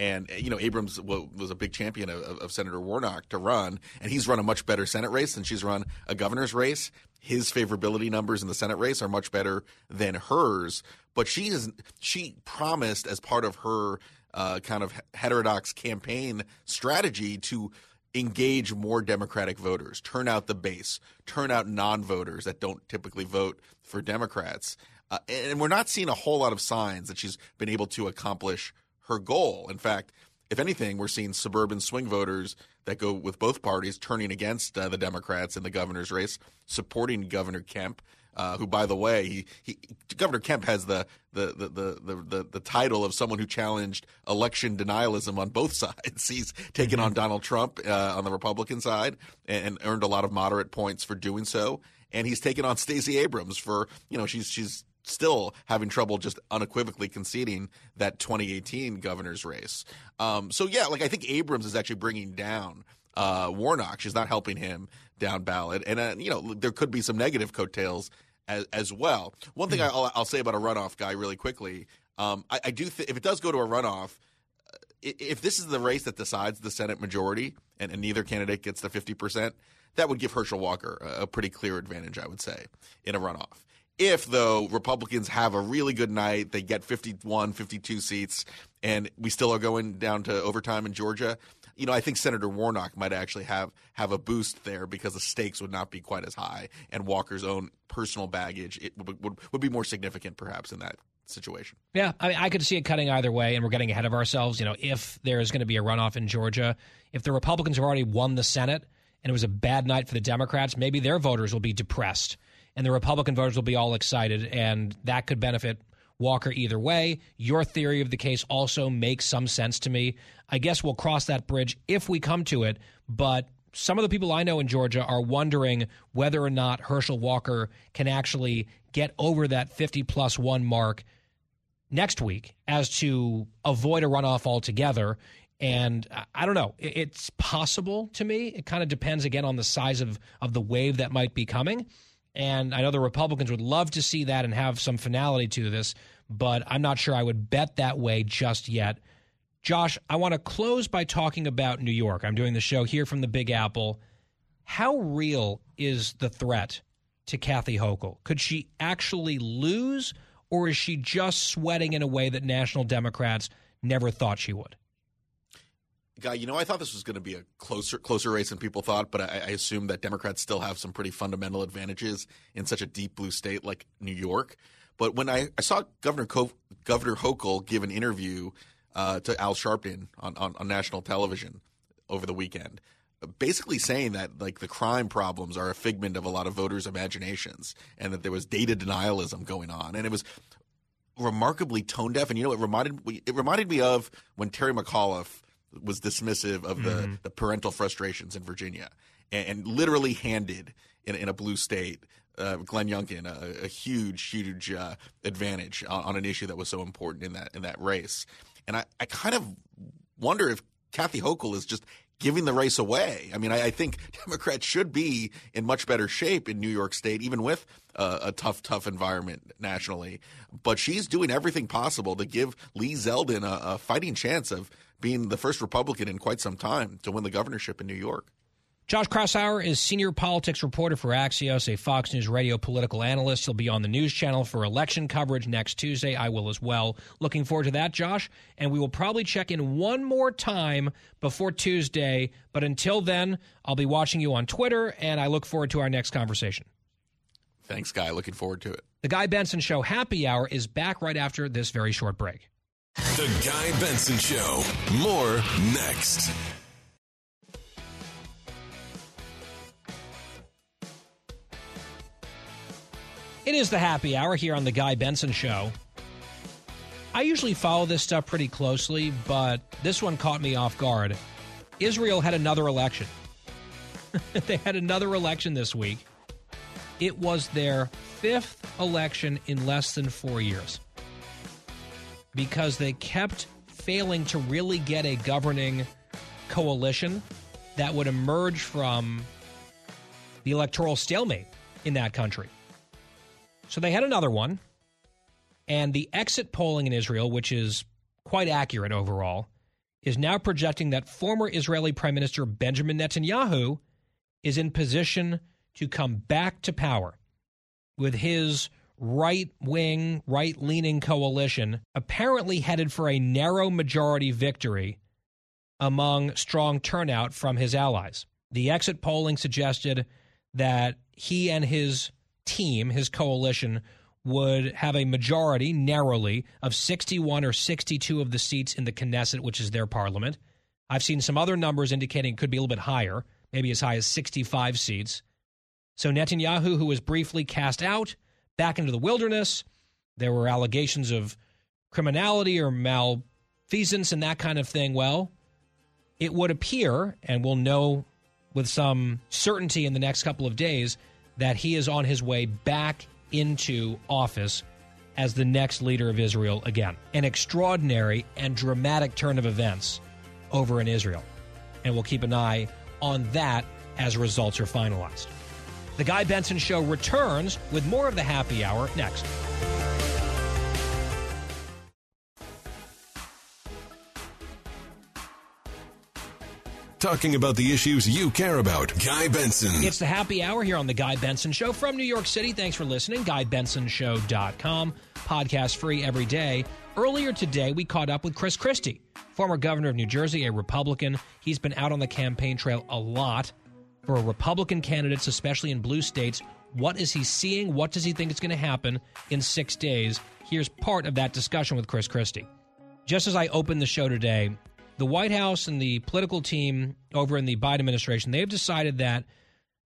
And, you know, Abrams was a big champion of, of Senator Warnock to run, and he's run a much better Senate race than she's run a governor's race. His favorability numbers in the Senate race are much better than hers. But she is she promised as part of her uh, kind of heterodox campaign strategy to engage more Democratic voters, turn out the base, turn out non voters that don't typically vote for Democrats. Uh, and we're not seeing a whole lot of signs that she's been able to accomplish her goal. In fact, if anything, we're seeing suburban swing voters that go with both parties turning against uh, the Democrats in the governor's race, supporting Governor Kemp. Uh, who, by the way, he, he Governor Kemp has the the, the, the, the, the, title of someone who challenged election denialism on both sides. He's taken on Donald Trump uh, on the Republican side and, and earned a lot of moderate points for doing so. And he's taken on Stacey Abrams for you know she's she's still having trouble just unequivocally conceding that 2018 governor's race. Um, so yeah, like I think Abrams is actually bringing down uh, Warnock. She's not helping him down ballot, and uh, you know there could be some negative coattails as, as well. One thing I'll, I'll say about a runoff guy really quickly. Um, I, I do think if it does go to a runoff, uh, if this is the race that decides the Senate majority and, and neither candidate gets the 50%, that would give Herschel Walker a, a pretty clear advantage, I would say, in a runoff. If, though, Republicans have a really good night, they get 51, 52 seats, and we still are going down to overtime in Georgia, you know, I think Senator Warnock might actually have have a boost there because the stakes would not be quite as high, and Walker's own personal baggage it would, would, would be more significant, perhaps, in that situation. Yeah, I, mean, I could see it cutting either way, and we're getting ahead of ourselves. You know, if there's going to be a runoff in Georgia, if the Republicans have already won the Senate and it was a bad night for the Democrats, maybe their voters will be depressed, and the Republican voters will be all excited, and that could benefit Walker either way. Your theory of the case also makes some sense to me. I guess we'll cross that bridge if we come to it, but some of the people I know in Georgia are wondering whether or not Herschel Walker can actually get over that 50 plus one mark next week as to avoid a runoff altogether. And I don't know. It's possible to me. It kind of depends again on the size of, of the wave that might be coming. And I know the Republicans would love to see that and have some finality to this, but I'm not sure I would bet that way just yet. Josh, I want to close by talking about New York. I'm doing the show here from the Big Apple. How real is the threat to Kathy Hochul? Could she actually lose, or is she just sweating in a way that national Democrats never thought she would? Guy, you know, I thought this was going to be a closer closer race than people thought, but I, I assume that Democrats still have some pretty fundamental advantages in such a deep blue state like New York. But when I, I saw Governor Co- Governor Hochul give an interview uh, to Al Sharpton on, on, on national television over the weekend, basically saying that like the crime problems are a figment of a lot of voters' imaginations, and that there was data denialism going on, and it was remarkably tone deaf. And you know, it reminded it reminded me of when Terry McAuliffe was dismissive of the, mm-hmm. the parental frustrations in Virginia and, and literally handed in, in, a blue state uh, Glenn Youngkin a, a huge, huge uh, advantage on, on, an issue that was so important in that in that race. And I, I kind of wonder if Kathy Hochul is just giving the race away. I mean, I, I, think Democrats should be in much better shape in New York State, even with uh, a tough, tough environment nationally. But she's doing everything possible to give Lee Zeldin a, a fighting chance of being the first Republican in quite some time to win the governorship in New York. Josh Kraushaar is senior politics reporter for Axios, a Fox News radio political analyst. He'll be on the news channel for election coverage next Tuesday. I will as well. Looking forward to that, Josh. And we will probably check in one more time before Tuesday. But until then, I'll be watching you on Twitter, and I look forward to our next conversation. Thanks, Guy. Looking forward to it. The Guy Benson Show Happy Hour is back right after this very short break. The Guy Benson Show. More next. It is the happy hour here on The Guy Benson Show. I usually follow this stuff pretty closely, but this one caught me off guard. Israel had another election. they had another election this week. It was their fifth election in less than four years because they kept failing to really get a governing coalition that would emerge from the electoral stalemate in that country. So they had another one. And the exit polling in Israel, which is quite accurate overall, is now projecting that former Israeli Prime Minister Benjamin Netanyahu is in position to come back to power with his right wing, right leaning coalition apparently headed for a narrow majority victory among strong turnout from his allies. The exit polling suggested that he and his team, his coalition, would have a majority, narrowly, of 61 or 62 of the seats in the Knesset, which is their parliament. I've seen some other numbers indicating it could be a little bit higher, maybe as high as 65 seats. So Netanyahu, who was briefly cast out, back into the wilderness. There were allegations of criminality or malfeasance and that kind of thing. Well, it would appear, and we'll know with some certainty in the next couple of days, that he is on his way back into office as the next leader of Israel again. An extraordinary and dramatic turn of events over in Israel. And we'll keep an eye on that as results are finalized. The Guy Benson Show returns with more of the happy hour next. Talking about the issues you care about. Guy Benson. It's the happy hour here on The Guy Benson Show from New York City. Thanks for listening. GuyBensonShow.com. Podcast free every day. Earlier today, we caught up with Chris Christie former governor of New Jersey, a Republican. He's been out on the campaign trail a lot for Republican candidates, especially in blue states. What is he seeing? What does he think is going to happen in six days? Here's part of that discussion with Chris Christie. Just as I opened the show today, the White House and the political team over in the Biden administration, they've decided that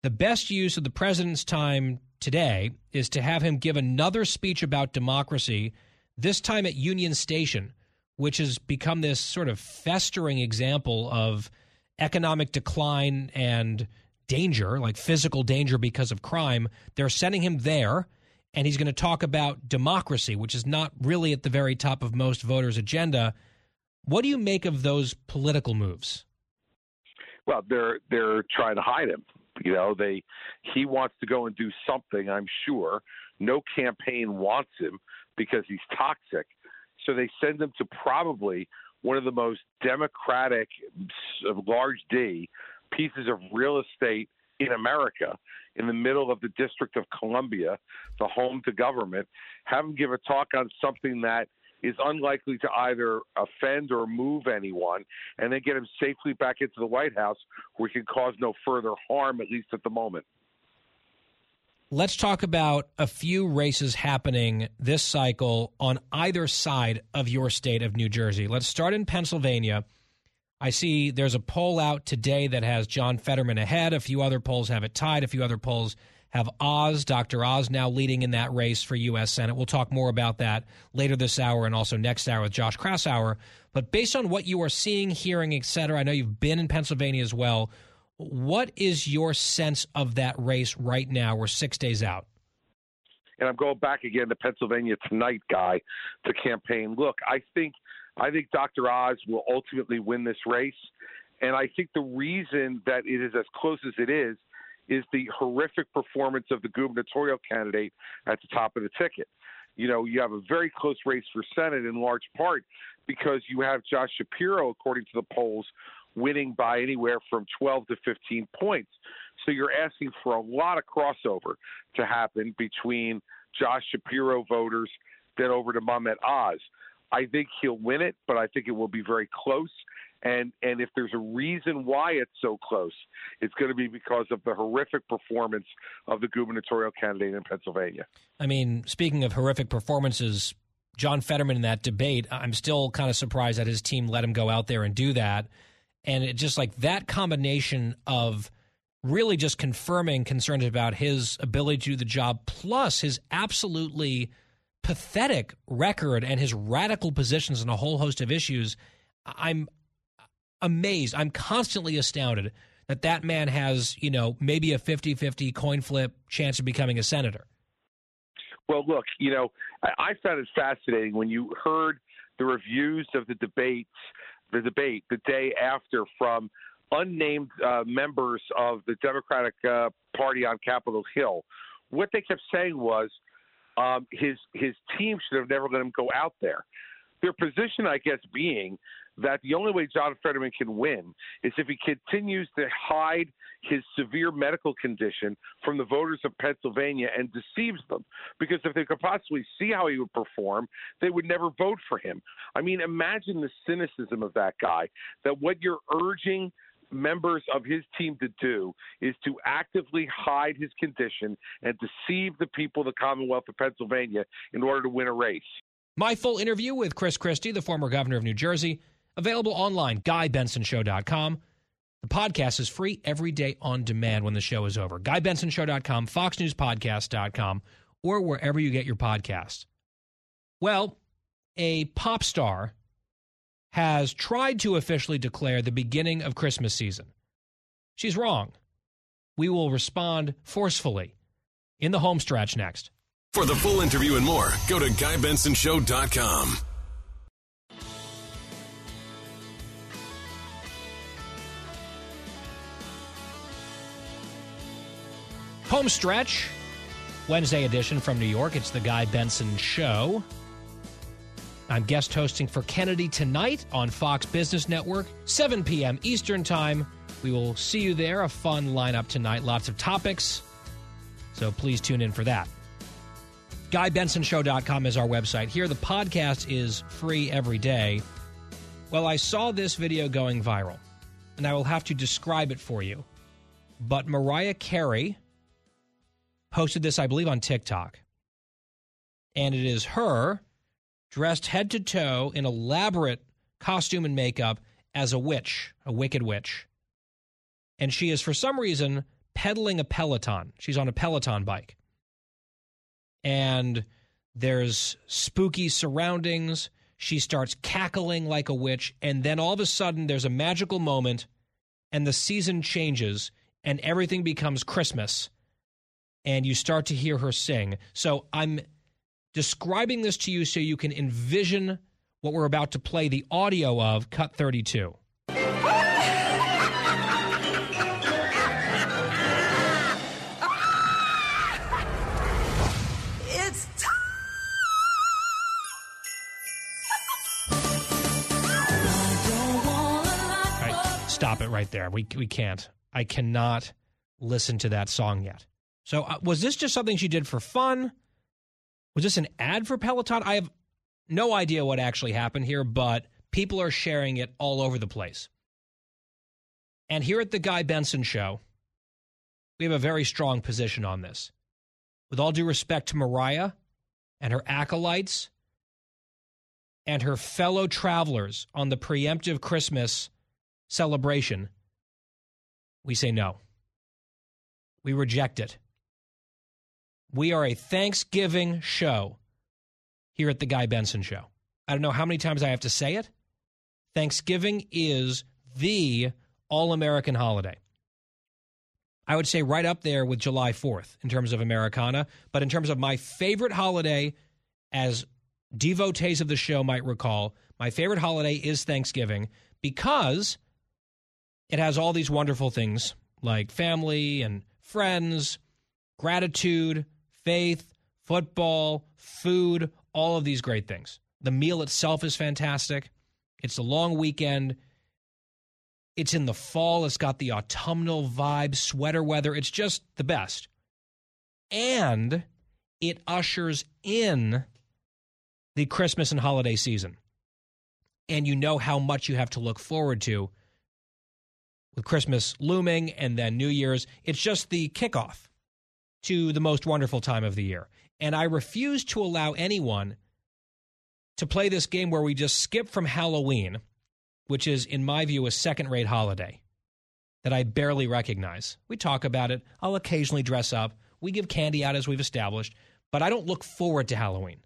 the best use of the president's time today is to have him give another speech about democracy, this time at Union Station, which has become this sort of festering example of economic decline and danger, like physical danger because of crime. They're sending him there, and he's going to talk about democracy, which is not really at the very top of most voters' agenda. What do you make of those political moves? Well, they're they're trying to hide him. You know, they he wants to go and do something. I'm sure. No campaign wants him because he's toxic. So they send him to probably one of the most democratic, large D pieces of real estate in America, in the middle of the District of Columbia, the home to government. Have him give a talk on something that is unlikely to either offend or move anyone, and then get him safely back into the White House where he can cause no further harm, at least at the moment. Let's talk about a few races happening this cycle on either side of your state of New Jersey. Let's start in Pennsylvania. I see there's a poll out today that has John Fetterman ahead. A few other polls have it tied. A few other polls have Oz, Dr. Oz, now leading in that race for U.S. Senate. We'll talk more about that later this hour and also next hour with Josh Kraushaar. But based on what you are seeing, hearing, et cetera, I know you've been in Pennsylvania as well. What is your sense of that race right now? We're six days out. And I'm going back again to Pennsylvania tonight, guy, to campaign. Look, I think I think Dr. Oz will ultimately win this race. And I think the reason that it is as close as it is is the horrific performance of the gubernatorial candidate at the top of the ticket. You know, you have a very close race for Senate in large part because you have Josh Shapiro, according to the polls, winning by anywhere from 12 to 15 points. So you're asking for a lot of crossover to happen between Josh Shapiro voters then over to Mehmet Oz. I think he'll win it, but I think it will be very close. And and if there's a reason why it's so close, it's going to be because of the horrific performance of the gubernatorial candidate in Pennsylvania. I mean, speaking of horrific performances, John Fetterman in that debate, I'm still kind of surprised that his team let him go out there and do that. And it just like that combination of really just confirming concerns about his ability to do the job, plus his absolutely pathetic record and his radical positions on a whole host of issues. I'm amazed. I'm constantly astounded that that man has, you know, maybe a 50 50 coin flip chance of becoming a senator. Well, look, you know, I, found it fascinating when you heard the reviews of the debates, the debate the day after from unnamed uh, members of the Democratic uh, Party on Capitol Hill. What they kept saying was um, his his team should have never let him go out there. Their position, I guess, being that the only way John Fetterman can win is if he continues to hide his severe medical condition from the voters of Pennsylvania and deceives them. Because if they could possibly see how he would perform, they would never vote for him. I mean, imagine the cynicism of that guy that what you're urging members of his team to do is to actively hide his condition and deceive the people of the Commonwealth of Pennsylvania in order to win a race. My full interview with Chris Christie, the former governor of New Jersey, Available online, GuyBensonShow.com. The podcast is free every day on demand when the show is over. GuyBensonShow.com, FoxNewsPodcast.com, or wherever you get your podcasts. Well, a pop star has tried to officially declare the beginning of Christmas season. She's wrong. We will respond forcefully in the home stretch next. For the full interview and more, go to GuyBensonShow.com. Home stretch, Wednesday edition from New York. It's the Guy Benson Show. I'm guest hosting for Kennedy tonight on Fox Business Network, 7 p.m. Eastern Time. We will see you there. A fun lineup tonight, lots of topics. So please tune in for that. GuyBensonShow.com is our website. Here, the podcast is free every day. Well, I saw this video going viral, and I will have to describe it for you. But Mariah Carey posted this, I believe, on TikTok. And it is her dressed head to toe in elaborate costume and makeup as a witch, a wicked witch. And she is, for some reason, pedaling a Peloton. She's on a Peloton bike. And there's spooky surroundings. She starts cackling like a witch. And then all of a sudden, there's a magical moment, and the season changes, and everything becomes Christmas. And you start to hear her sing. So I'm describing this to you so you can envision what we're about to play the audio of Cut 32. It's All right, stop it right there. We we can't. I cannot listen to that song yet. So uh, was this just something she did for fun? Was this an ad for Peloton? I have no idea what actually happened here, but people are sharing it all over the place. And here at the Guy Benson show, we have a very strong position on this. With all due respect to Mariah and her acolytes and her fellow travelers on the preemptive Christmas celebration, we say no. We reject it. We are a Thanksgiving show here at the Guy Benson Show. I don't know how many times I have to say it. Thanksgiving is the all American holiday. I would say right up there with July 4th in terms of Americana. But in terms of my favorite holiday, as devotees of the show might recall, my favorite holiday is Thanksgiving because it has all these wonderful things like family and friends, gratitude, faith, football, food, all of these great things. The meal itself is fantastic. It's a long weekend. It's in the fall. It's got the autumnal vibe, sweater weather. It's just the best. And it ushers in the Christmas and holiday season. And you know how much you have to look forward to with Christmas looming and then New Year's. It's just the kickoff to the most wonderful time of the year. And I refuse to allow anyone to play this game where we just skip from Halloween, which is, in my view, a second rate holiday that I barely recognize. We talk about it. I'll occasionally dress up. We give candy out as we've established, but I don't look forward to Halloween.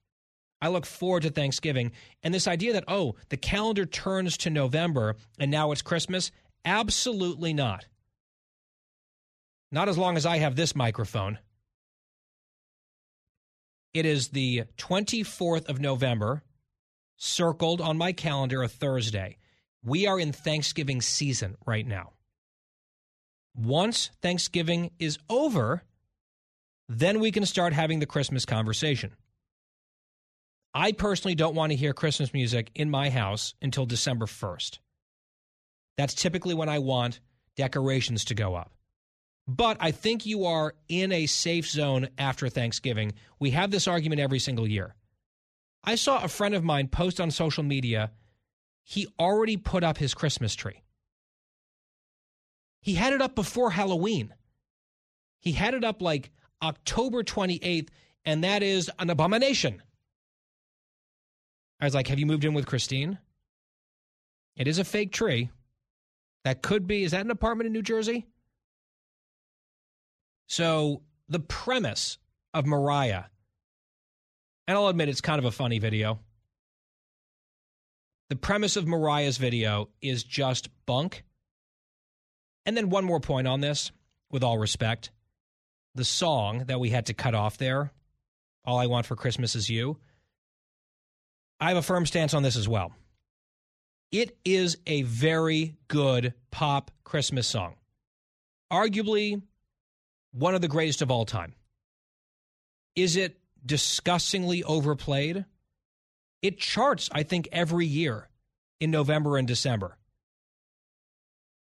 I look forward to Thanksgiving. And this idea that, oh, the calendar turns to November and now it's Christmas, absolutely not. Not as long as I have this microphone. It is the 24th of November, circled on my calendar a Thursday. We are in Thanksgiving season right now. Once Thanksgiving is over, then we can start having the Christmas conversation. I personally don't want to hear Christmas music in my house until December 1st. That's typically when I want decorations to go up. But I think you are in a safe zone after Thanksgiving. We have this argument every single year. I saw a friend of mine post on social media, he already put up his Christmas tree. He had it up before Halloween. He had it up like October 28th, and that is an abomination. I was like, Have you moved in with Christine? It is a fake tree. That could be, is that an apartment in New Jersey? So the premise of Mariah, and I'll admit it's kind of a funny video. The premise of Mariah's video is just bunk. And then one more point on this, with all respect. The song that we had to cut off there, All I Want for Christmas Is You, I have a firm stance on this as well. It is a very good pop Christmas song. Arguably one of the greatest of all time. Is it disgustingly overplayed? It charts, I think, every year in November and December.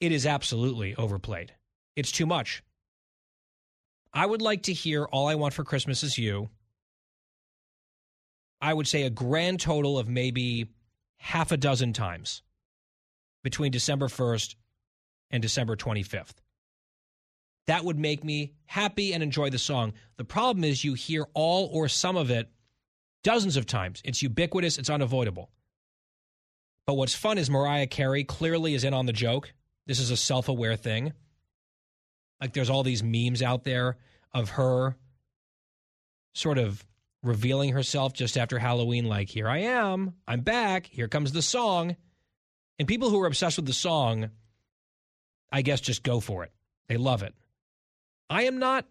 It is absolutely overplayed. It's too much. I would like to hear All I Want for Christmas Is You. I would say a grand total of maybe half a dozen times between December 1st and December 25th. That would make me happy and enjoy the song. The problem is you hear all or some of it dozens of times. It's ubiquitous, it's unavoidable. But what's fun is Mariah Carey clearly is in on the joke. This is a self aware thing. Like there's all these memes out there of her sort of revealing herself just after Halloween, like, here I am, I'm back, here comes the song. And people who are obsessed with the song, I guess, just go for it. They love it. I am not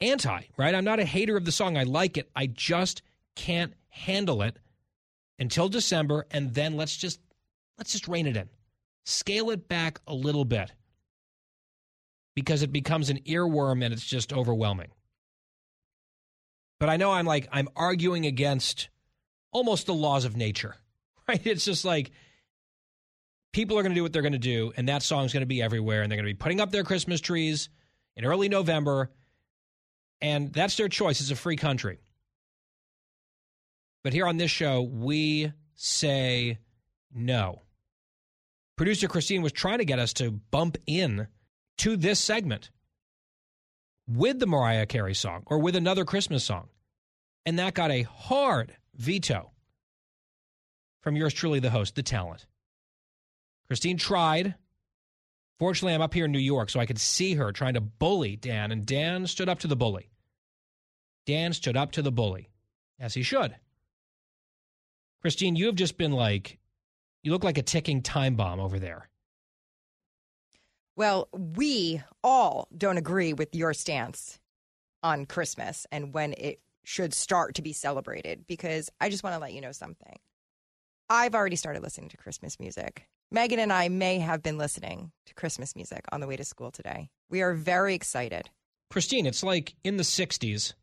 anti, right? I'm not a hater of the song. I like it. I just can't handle it until December, and then let's just let's just rein it in. Scale it back a little bit because it becomes an earworm and it's just overwhelming. But I know I'm like, I'm arguing against almost the laws of nature, right? It's just like people are going to do what they're going to do, and that song's going to be everywhere, and they're going to be putting up their Christmas trees in early November, and that's their choice. It's a free country. But here on this show, we say no. Producer Christine was trying to get us to bump in to this segment with the Mariah Carey song or with another Christmas song. And that got a hard veto from yours truly, the host, the talent. Christine tried. Fortunately, I'm up here in New York, so I could see her trying to bully Dan, and Dan stood up to the bully. Dan stood up to the bully, as he should. Christine, you have just been like, you look like a ticking time bomb over there. Well, we all don't agree with your stance on Christmas and when it should start to be celebrated because I just want to let you know something. I've already started listening to Christmas music. Megan and I may have been listening to Christmas music on the way to school today. We are very excited. Christine, it's like in the 60s.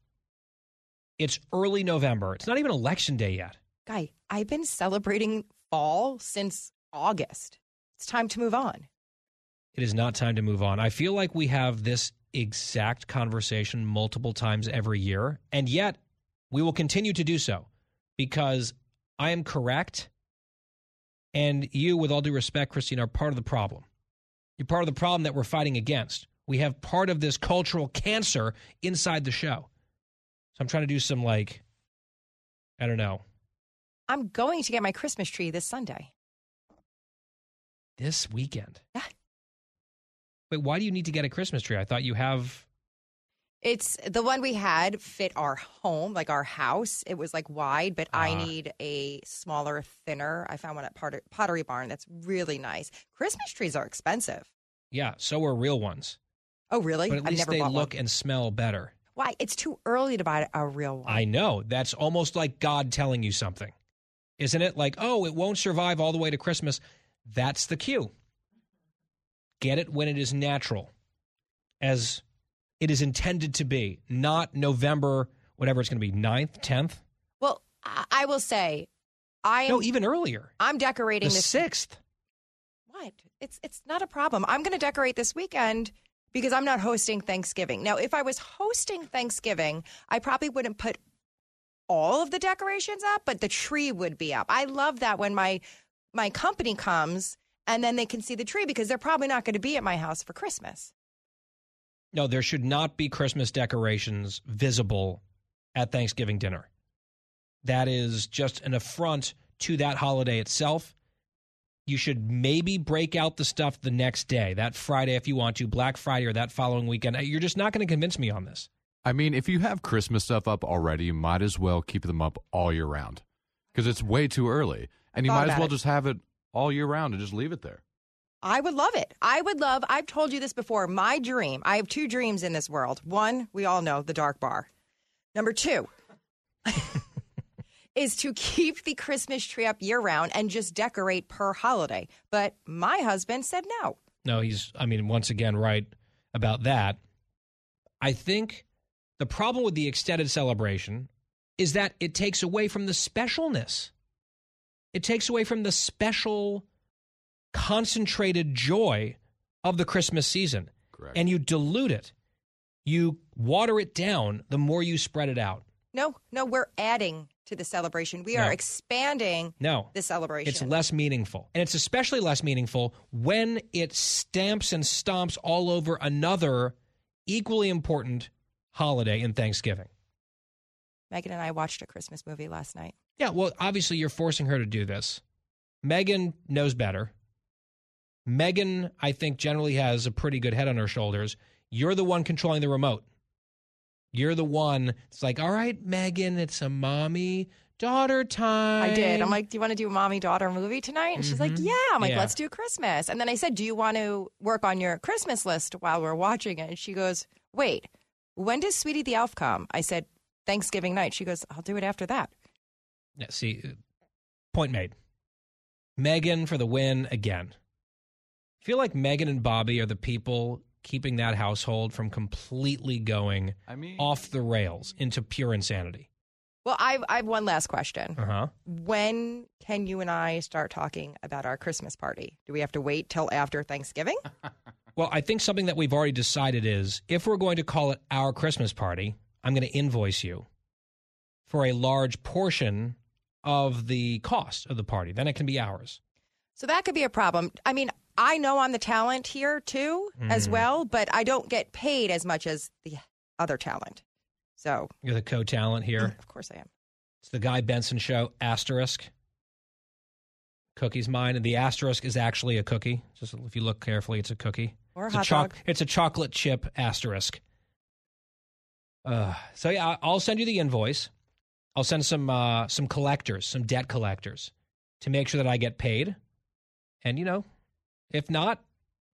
It's early November. It's not even election day yet. Guy, I've been celebrating fall since August. It's time to move on. It is not time to move on. I feel like we have this exact conversation multiple times every year, and yet we will continue to do so because I am correct. And you, with all due respect, Christine, are part of the problem. You're part of the problem that we're fighting against. We have part of this cultural cancer inside the show. So I'm trying to do some, like, I don't know, I'm going to get my Christmas tree this Sunday. this weekend. Yeah. Wait, why do you need to get a Christmas tree? I thought you have. It's the one we had fit our home, like our house. It was like wide, but I Ah. need a smaller, thinner. I found one at Potter- Pottery Barn that's really nice. Christmas trees are expensive. Yeah, so are real ones. Oh, really? But at I've least never they bought look one. and smell better. Why? It's too early to buy a real one. I know. That's almost like God telling you something. Isn't it? Like, oh, it won't survive all the way to Christmas. That's the cue. Get it when it is natural, as it is intended to be, not November, whatever it's going to be, 9th, 10th. Well, I, will say, I am. No, even earlier. I'm decorating The this 6th. What? It's it's not a problem. I'm going to decorate this weekend because I'm not hosting Thanksgiving. Now, if I was hosting Thanksgiving, I probably wouldn't put all of the decorations up, but the tree would be up. I love that when my my company comes and then they can see the tree because they're probably not going to be at my house for Christmas. No, there should not be Christmas decorations visible at Thanksgiving dinner. That is just an affront to that holiday itself. You should maybe break out the stuff the next day, that Friday if you want to, Black Friday or that following weekend. Uh, you're just not going to convince me on this. I mean, if you have Christmas stuff up already, you might as well keep them up all year round because it's way too early. And you might as well it. just have it all year round and just leave it there. I would love it. I would love, I've told you this before. My dream, I have two dreams in this world. One, we all know the dark bar. Number two is to keep the Christmas tree up year round and just decorate per holiday. But my husband said no. No, he's, I mean, once again, right about that. I think the problem with the extended celebration is that it takes away from the specialness. It takes away from the special, concentrated joy of the Christmas season. Correct. And you dilute it. You water it down the more you spread it out. No, no, we're adding to the celebration. We No. are expanding No. the celebration. It's less meaningful. And it's especially less meaningful when it stamps and stomps all over another equally important holiday in Thanksgiving. Megan and I watched a Christmas movie last night. Yeah, well, obviously you're forcing her to do this. Megan knows better. Megan, I think, generally has a pretty good head on her shoulders. You're the one controlling the remote. You're the one. It's like, all right, Megan, it's a mommy daughter time. I did. I'm like, do you want to do a mommy daughter movie tonight? And she's like, Mhm. yeah. I'm like, Yeah. let's do Christmas. And then I said, do you want to work on your Christmas list while we're watching it? And she goes, wait, when does Sweetie the Elf come? I said, Thanksgiving night. She goes, I'll do it after that. Yeah, see, uh, point made. Megan for the win again. I feel like Megan and Bobby are the people keeping that household from completely going I mean, off the rails into pure insanity. Well, I've, I have one last question. Uh huh. When can you and I start talking about our Christmas party? Do we have to wait till after Thanksgiving? Well, I think something that we've already decided is if we're going to call it our Christmas party, I'm going to invoice you for a large portion of the cost of the party. Then it can be ours. So that could be a problem. I mean, I know I'm the talent here too, as Mhm. well, but I don't get paid as much as the other talent. So, You're the co talent here. of course, I am. It's the Guy Benson Show, asterisk. Cookie's mine, and the asterisk is actually a cookie. Just if you look carefully, it's a cookie. Or a it's hot choc- dog. It's a chocolate chip asterisk. Uh, so yeah, I'll send you the invoice. I'll send some uh, some collectors, some debt collectors, to make sure that I get paid. And you know, if not,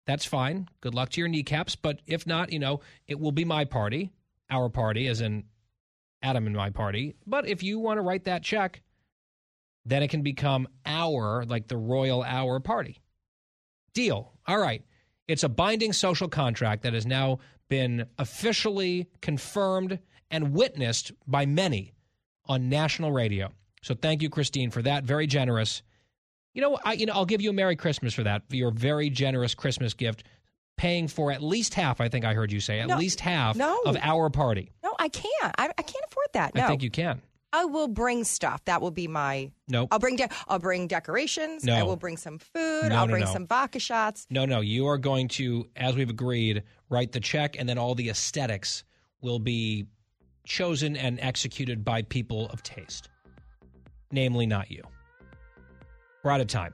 that's fine. Good luck to your kneecaps. But if not, you know, it will be my party, our party, as in Adam and my party. But if you want to write that check, then it can become our, like the royal our party. Deal. All right. It's a binding social contract that has now been officially confirmed and witnessed by many on national radio. So thank you, Christine, for that. Very generous. You know, I you know I'll give you a Merry Christmas for that for your very generous Christmas gift, paying for at least half. I think I heard you say at No. least half No. of our party. No, I can't. I, I can't afford that. No, I think you can. I will bring stuff. That will be my. Nope. I'll bring. De- I'll bring decorations. No. I will bring some food. No, I'll no, bring no. some vodka shots. No, no, you are going to, as we've agreed, write the check, and then all the aesthetics will be chosen and executed by people of taste, namely not you. We're out of time.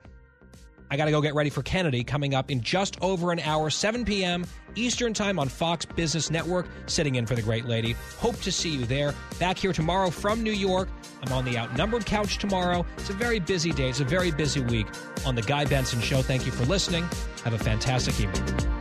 I got to go get ready for Kennedy coming up in just over an hour, 7 p.m. Eastern Time on Fox Business Network, sitting in for the great lady. Hope to see you there. Back here tomorrow from New York. I'm on the outnumbered couch tomorrow. It's a very busy day. It's a very busy week on The Guy Benson Show. Thank you for listening. Have a fantastic evening.